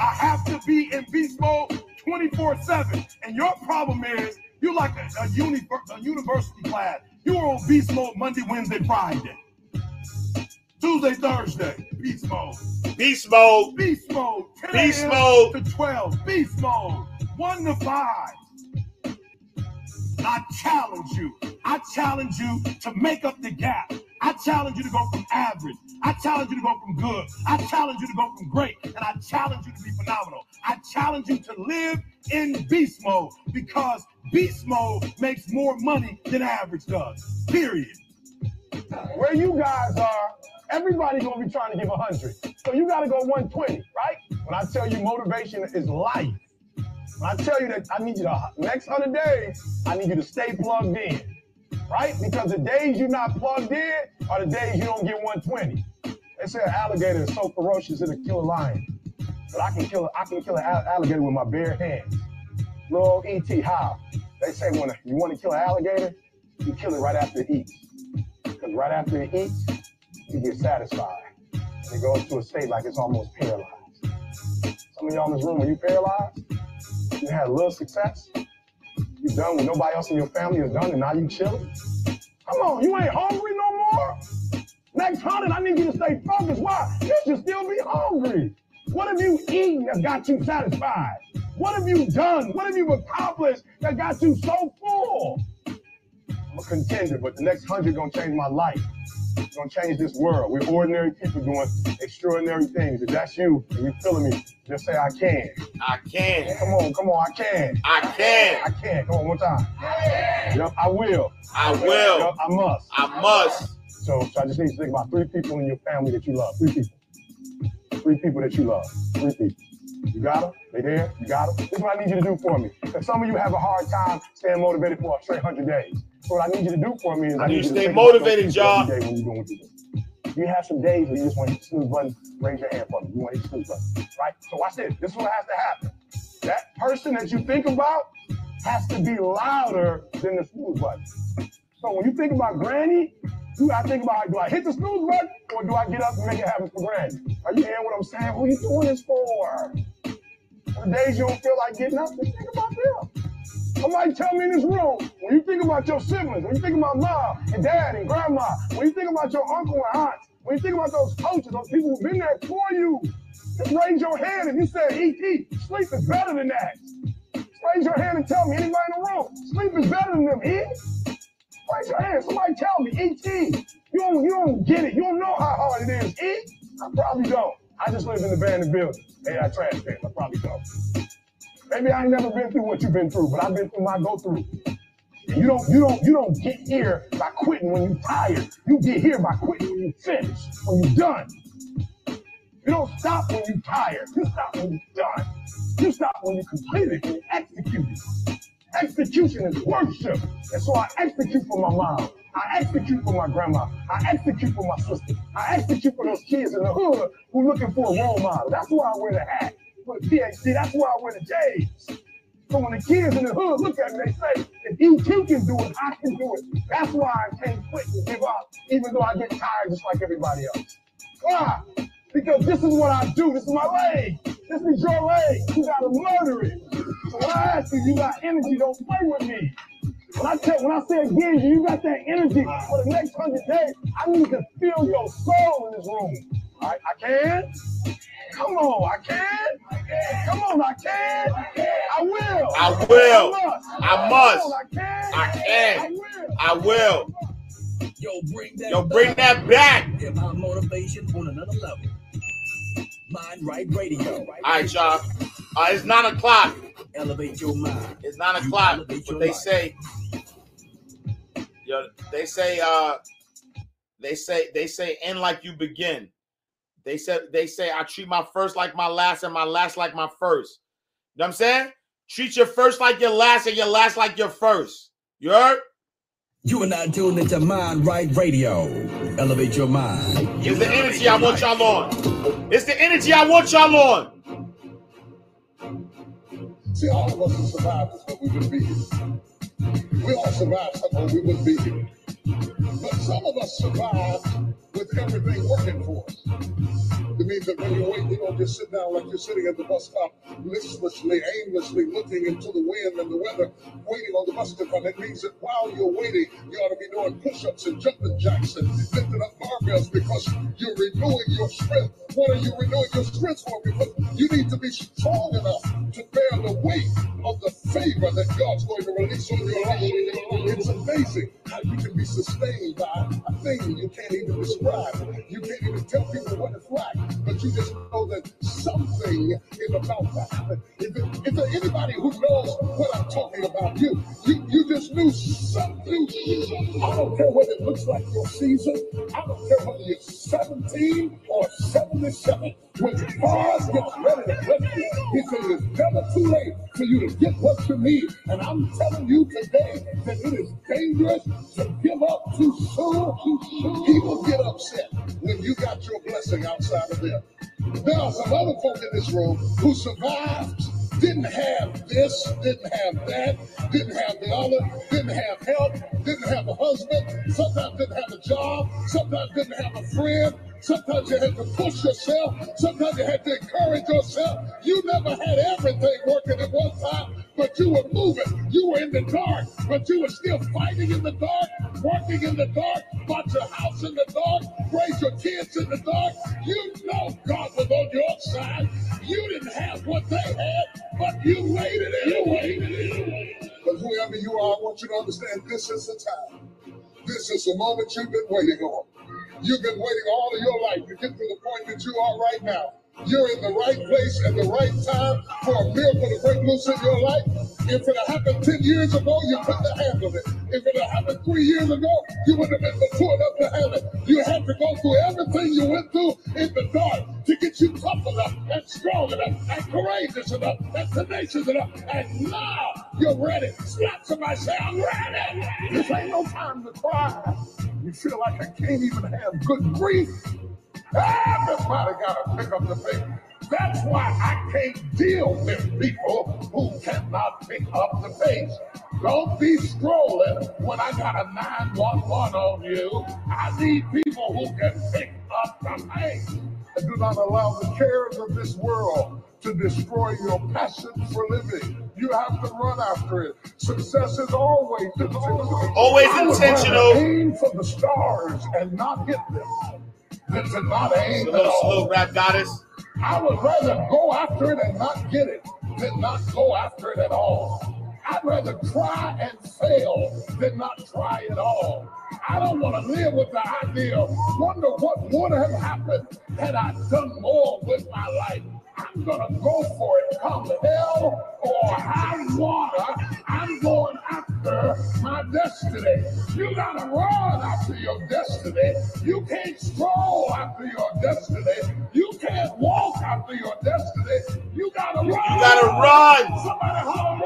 S9: I have to be in beast mode 24 7. And your problem is you're like a, a, uni, a university class. You're on beast mode Monday, Wednesday, Friday. Tuesday, Thursday, beast mode.
S5: Beast mode.
S9: Beast mode. 10
S5: Beast
S9: a.m.
S5: mode.
S9: to 12. Beast mode. 1 to 5. I challenge you. I challenge you to make up the gap. I challenge you to go from average. I challenge you to go from good. I challenge you to go from great. And I challenge you to be phenomenal. I challenge you to live in beast mode because beast mode makes more money than average does. Period.
S10: Where you guys are, everybody gonna be trying to give 100. So you gotta go 120, right? When I tell you motivation is life, when I tell you that I need you to, next 100 days, I need you to stay plugged in, right? Because the days you're not plugged in are the days you don't get 120. They say an alligator is so ferocious it'll kill a lion. But I can kill I can kill an alligator with my bare hands. Little ET, how? They say when you want to kill an alligator, you kill it right after it eats. Because right after it eats, you get satisfied. It goes to a state like it's almost paralyzed. Some of y'all in this room, when you paralyzed, you had a little success. You done what nobody else in your family has done, and now you chilling. Come on, you ain't hungry no more. Next hundred, I need you to stay focused. Why? You should still be hungry. What have you eaten that got you satisfied? What have you done? What have you accomplished that got you so full? I'm a contender, but the next hundred gonna change my life. It's gonna change this world. We're ordinary people doing extraordinary things. If that's you and you're feeling me, just say I can.
S5: I can.
S10: Come on, come on, I can.
S5: I can.
S10: I can. Come on, one time. Yep, I will.
S5: I will.
S10: Yep, I must.
S5: I must.
S10: So, so I just need you to think about three people in your family that you love. Three people. Three people that you love. Three people. You got them? They there? You got them? This is what I need you to do for me. Because some of you have a hard time staying motivated for a straight 100 days. So what I need you to do for me is
S5: I need you to stay
S10: think about those
S5: motivated,
S10: people
S5: y'all.
S10: every day when you're doing what you. You have some days where you just want to hit the snooze button, raise your hand for me. You want to hit the snooze button, right? So watch this. This is what has to happen. That person that you think about has to be louder than the snooze button. So when you think about Granny, you gotta think about do I hit the snooze button or do I get up and make it happen for Granny? Are you hearing what I'm saying? Who you doing this for? The days you don't feel like getting up, just think about them. Somebody tell me in this room, when you think about your siblings, when you think about mom and dad and grandma, when you think about your uncle and aunt, when you think about those coaches, those people who've been there for you, just raise your hand if you said, E.T., sleep is better than that. Just raise your hand and tell me, anybody in the room, sleep is better than them, E? Raise your hand. Somebody tell me, E.T., you don't, you don't get it. You don't know how hard it is, E? I probably don't. I just live in the abandoned building. Hey, I trash cans. I probably don't. Maybe I ain't never been through what you've been through, but I've been through my go through. You don't, you don't, you don't get here by quitting when you're tired. You get here by quitting when you finish, when you're done. You don't stop when you're tired. You stop when you're done. You stop when you complete it and execute. Execution is worship. And so I execute for my mom. I execute for my grandma. I execute for my sister. I execute for those kids in the hood who're looking for a role model. That's why I wear the hat for the PhD. That's why I wear the J's. So when the kids in the hood look at me, they say, if you two can do it, I can do it. That's why I can't quit and give up, even though I get tired just like everybody else. Why? Because this is what I do. This is my leg. This is your leg. You gotta murder it. So when I ask you, you got energy, don't play with me. When I tell, when I say again, you got that energy for the next hundred days. I need to feel your soul in this room. All right, I can. Come on, I can. Come on, I can. I will.
S5: I will.
S10: I
S5: I must.
S10: I can.
S5: I can.
S10: will.
S5: I will.
S6: Yo, bring that
S5: Yo, bring that back.
S6: Hip hop motivation on another level. Mind Right Radio.
S5: All right, y'all. Uh, it's nine o'clock.
S6: Elevate your mind.
S5: It's nine o'clock.
S6: your
S5: they
S6: life.
S5: say, yo, they say, uh, they say, they say, end like you begin. They said, they say, I treat my first like my last, and my last like my first. You know what I'm saying? Treat your first like your last, and your last like your first. You heard?
S6: You are not tuned into Mind Right Radio. Elevate your mind.
S5: It's the energy I want y'all on. It's the energy I want y'all on.
S7: See, all of us have survived this, but we wouldn't be here. We all survived something, we wouldn't be here. But some of us survived with everything working for us. It means that when you wait, you don't just sit down like you're sitting at the bus stop, listlessly, aimlessly looking into the wind and the weather, waiting on the bus to come. It means that while you're waiting, you ought to be doing push-ups and jumping jacks and lifting up barbells because you're renewing your strength. What are you renewing your strength for? Because you need to be strong enough to bear the weight of the favor that God's going to release on your life. It's amazing how you can be sustained by a thing you can't even describe. You can't even tell people what it's like, but you just know that something is about to happen. If, if there anybody who knows what I'm talking about, you, you, you just knew something. I don't care what it looks like your season. I don't care whether you're 17 or 77. When God gets ready to bless you, He said it's never too late for you to get what you need. And I'm telling you today that it is dangerous to give up too soon. Soon. People get upset when you got your blessing outside of them. There are some other folk in this room who survived, didn't have this, didn't have that, didn't have the other, didn't have help, didn't have a husband, sometimes didn't have a job, sometimes didn't have a friend. Sometimes you had to push yourself. Sometimes you had to encourage yourself. You never had everything working at one time, but you were moving. You were in the dark, but you were still fighting in the dark, working in the dark, bought your house in the dark, raised your kids in the dark. You know God was on your side. You didn't have what they had, but you waited and you waited. But whoever you are, I want you to understand this is the time. This is the moment you've been waiting on. You've been waiting all of your life to get to the point that you are right now. You're in the right place at the right time for a miracle to break loose in your life. If it had happened 10 years ago, you couldn't have it. If it had happened three years ago, you wouldn't have been mature enough to handle it. You had to go through everything you went through in the dark to get you tough enough and strong enough and courageous enough and tenacious enough. And now you're ready. Slap somebody, say, I'm ready. This ain't no time to cry. You feel like I can't even have good grief. Everybody got to pick up the pace. That's why I can't deal with people who cannot pick up the pace. Don't be strolling when I got a 911 on you. I need people who can pick up the pace. And do not allow the cares of this world to destroy your passion for living. You have to run after it. Success is always intentional.
S5: Always intentional.
S7: Aim for the stars and not hit them to not
S5: The little slow rap goddess.
S7: I would rather go after it and not get it than not go after it at all. I'd rather try and fail than not try at all. I don't want to live with the idea, wonder what would have happened had I done more with my life. I'm gonna go for it, come hell or high water. I'm going after my destiny. You gotta run after your destiny. You can't stroll after your destiny. You can't walk after your destiny. You gotta run.
S5: You gotta run.
S7: Somebody holler,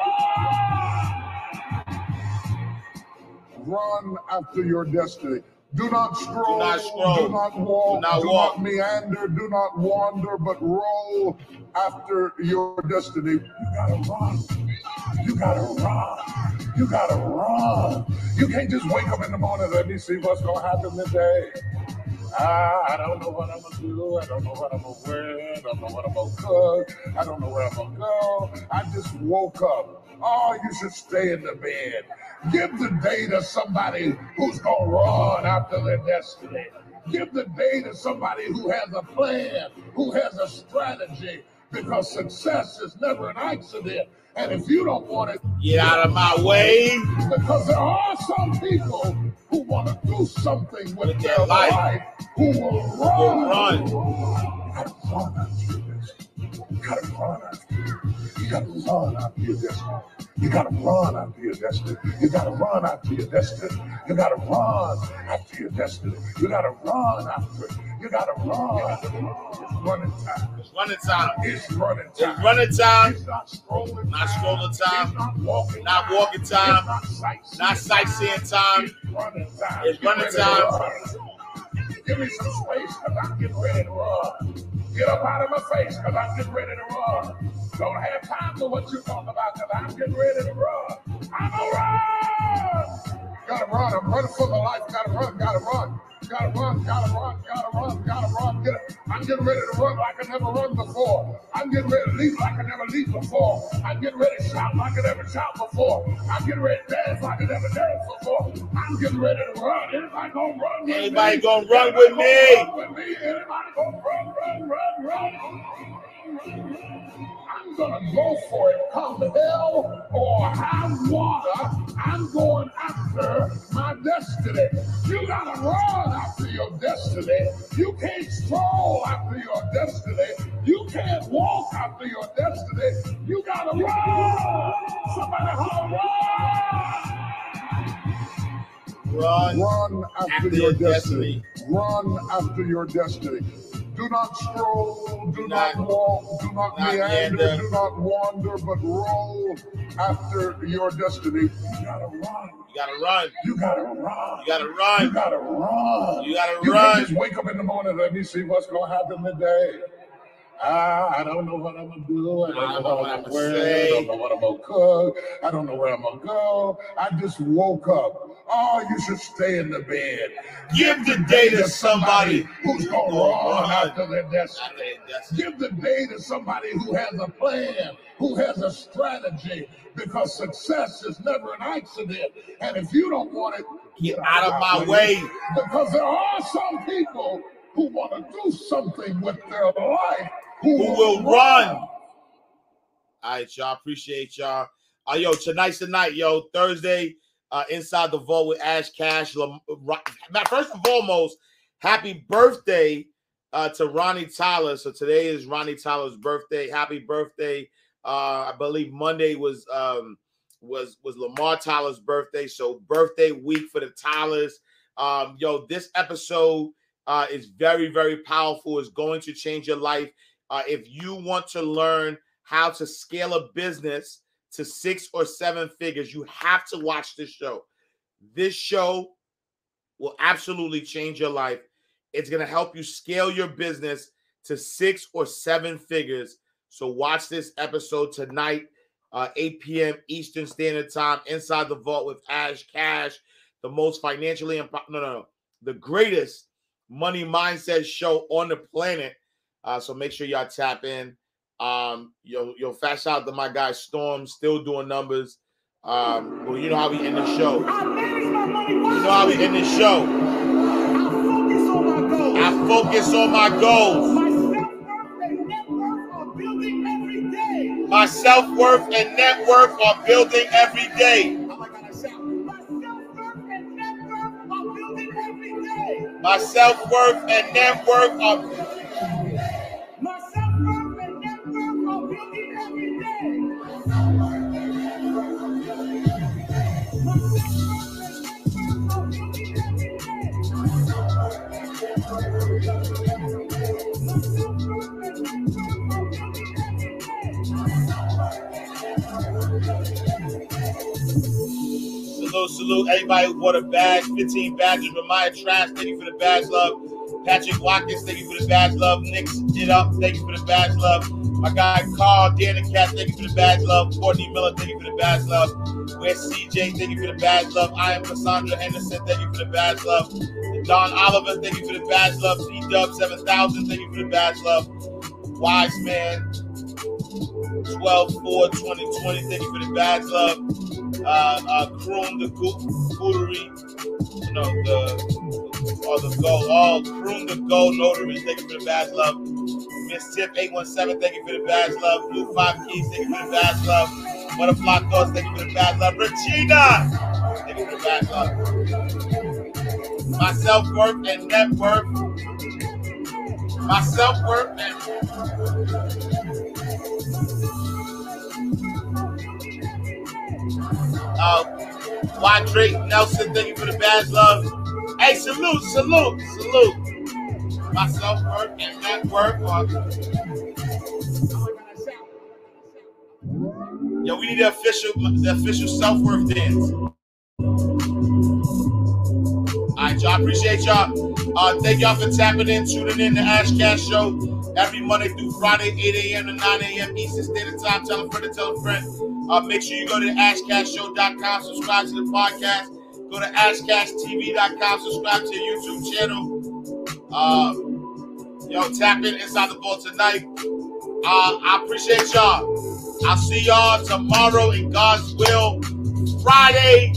S7: run. Run after your destiny. Do not scroll.
S5: not scroll.
S7: Do not walk.
S5: Do not
S7: do
S5: walk.
S7: not meander. Do not wander, but roll after your destiny. You gotta run. You gotta run. You gotta run. You can't just wake up in the morning. Let me see what's gonna happen today. Ah, I don't know what I'm gonna do. I don't know what I'm gonna wear. I don't know what I'm gonna cook. I don't know where I'm gonna go. I just woke up. Oh, you should stay in the bed. Give the day to somebody who's gonna run after their destiny. Give the day to somebody who has a plan, who has a strategy, because success is never an accident. And if you don't want it,
S5: Get out of my way.
S7: because there are some people who want to do something with,
S5: With
S7: their
S5: their life.
S7: life, who will run.
S5: Will run.
S7: Gotta run after your destiny. You gotta run You gotta run after your destiny. You gotta run after your destiny. You gotta run after your destiny. You gotta run after your destiny. You gotta run after it. You gotta run. It's running time.
S5: It's running time.
S7: It's running
S5: It's
S7: time.
S5: running time.
S7: It's not scrolling.
S5: Not
S7: time.
S5: scrolling time.
S7: It's not walking.
S5: Not
S7: time.
S5: walking time.
S7: Not sightseeing.
S5: Not sightseeing time.
S7: It's running time.
S5: It's running time.
S7: Give me some space because I'm getting ready to run. Get up out of my face because I'm getting ready to run. Don't have time for what you talk about because I'm getting ready to run. I'm to run. Gotta run. I'm running for my life. Gotta run. Gotta run. Gotta run. Gotta run. Gotta run. Gotta run. Get it. I'm getting ready to run like I never run before. I'm getting ready to leap like I never leaped before. I'm getting ready to shout like I never shout before. I'm getting ready to dance like I never danced before. I'm getting ready to run. Anybody gonna run with
S5: Anybody
S7: me?
S5: gonna run
S7: Anybody
S5: with me?
S7: gonna run with me? Anybody gonna run, run, run, run? I'm gonna go for it, come hell or high water. I'm going after my destiny. You gotta run after your destiny. You can't stroll after your destiny. You can't walk after your destiny. You gotta run. Somebody holler, run.
S5: Run.
S7: Run after,
S5: After
S7: your
S5: your
S7: destiny. Run after your destiny. Do not stroll, do not,
S5: not-
S7: walk, do not,
S5: not
S7: meander,
S5: meander.
S7: Uh, do not wander, but roll after your destiny. You gotta run.
S5: You gotta run.
S7: You gotta run.
S5: You gotta run.
S7: You
S5: run.
S7: gotta run.
S5: You gotta
S7: You
S5: run.
S7: can't just wake up in the morning. Let me see what's gonna happen today. Ah, I don't know what I'm gonna do. I don't know what I'm gonna wear. I don't know what I'm gonna cook. I don't know where I'm gonna go. I just woke up. Oh, you should stay in the bed.
S5: Give the day to somebody
S7: who's gonna run
S5: run
S7: after their destiny.
S5: after their destiny.
S7: Give the day to somebody who has a plan, who has a strategy, because success is never an accident. And if you don't want it,
S5: Get out of my way.
S7: Because there are some people who want to do something with their life who,
S5: will run? All right, y'all. Appreciate y'all. Uh, yo, tonight's the night, yo. Thursday, uh, inside the vault with Ash Cash. Lam- Ro- Matt, First and foremost, happy birthday uh, to Ronnie Tyler. So today is Ronnie Tyler's birthday. Happy birthday! Uh, I believe Monday was um, was was Lamar Tyler's birthday. So birthday week for the Tylers. Um, yo, this episode uh, is very very powerful. It's going to change your life. Uh, if you want to learn how to scale a business to six or seven figures, you have to watch this show. This show will absolutely change your life. It's going to help you scale your business to six or seven figures. So, watch this episode tonight, uh, 8 p.m. Eastern Standard Time, inside the vault with Ash Cash, the most financially impo- no, no, no, the greatest money mindset show on the planet. Uh, so make sure y'all tap in. Um, yo, yo, fat shout out to my guy Storm, still doing numbers. Um, well, you know how we end the show. You know how we end the show. I focus on my goals. My self worth and net worth are building every day. My self worth and net worth are. Salute, salute everybody who bought a badge. 15 badges. Ramaya Trash, thank you for the badge, love. Patrick Watkins, thank you for the badge, love. Nick It Up, thank you for the badge, love. My guy Carl Dan and Cat, thank you for the badge, love. Courtney Miller, thank you for the badge, love. Where's CJ, thank you for the badge, love. I am Cassandra Henderson, thank you for the badge, love. Don Oliver, thank you for the badge, love. D Dub 7000, thank you for the badge, love. Wise Man, 12 4 2020, thank you for the badge, love. Uh, uh, Kroon the Cootery, no, the, or the Gold, oh, Kroon the Gold Notary, thank you for the badge, love. Miss Tip 817, thank you for the badge, love. Blue 5 Keys, thank you for the badge, love. Butterfly Thoughts, thank you for the badge, love. Regina, thank you for the badge, love. My self worth and net worth. My self worth and Uh, Y Drake Nelson, thank you for the badge, love. Hey, salute, salute, salute. My self worth and net worth. On... Yo, we need the official, the official self worth dance. All right, y'all. Appreciate y'all. Uh, thank y'all for tapping in, tuning in to Ash Cash Show every Monday through Friday, 8 a.m. to 9 a.m. Eastern Standard Time. Tell a friend to tell a friend. Uh, make sure you go to ashcashshow.com, subscribe to the podcast. Go to ashcashtv.com, subscribe to your YouTube channel. Uh, yo, tap in inside the ball tonight. Uh, I appreciate y'all. I'll see y'all tomorrow in God's will. Friday.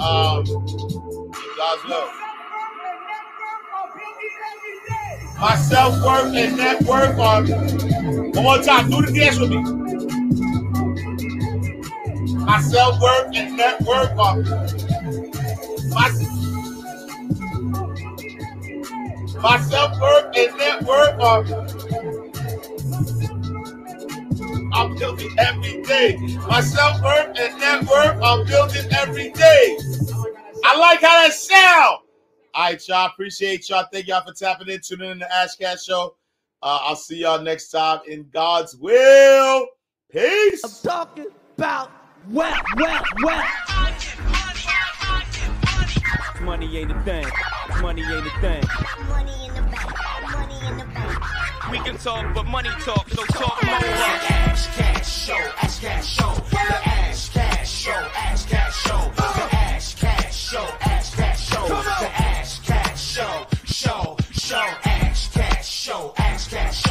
S5: Um, in God's will. My self worth and net worth are. One more time, do the dance with me. My self worth and net worth are. My, my self worth and net worth are. I'm building every day. My self worth and net worth I'm building every day. I like how that sound. All right, y'all. Appreciate y'all. Thank y'all for tapping in, tuning in to Ash Cash Show. Uh, I'll see y'all next time in God's will. Peace.
S1: I'm talking about wet, wet, wet. Money ain't a thing. Money ain't a thing.
S2: Money in the bank. Money in the bank.
S3: We can talk, but money talk, so talk more.
S4: Ash cash show, ash cash show, the ash cash show, ash cash show, the ash cash show. Ash, cash, show show, show, show, ash, cash, show, ash, cash,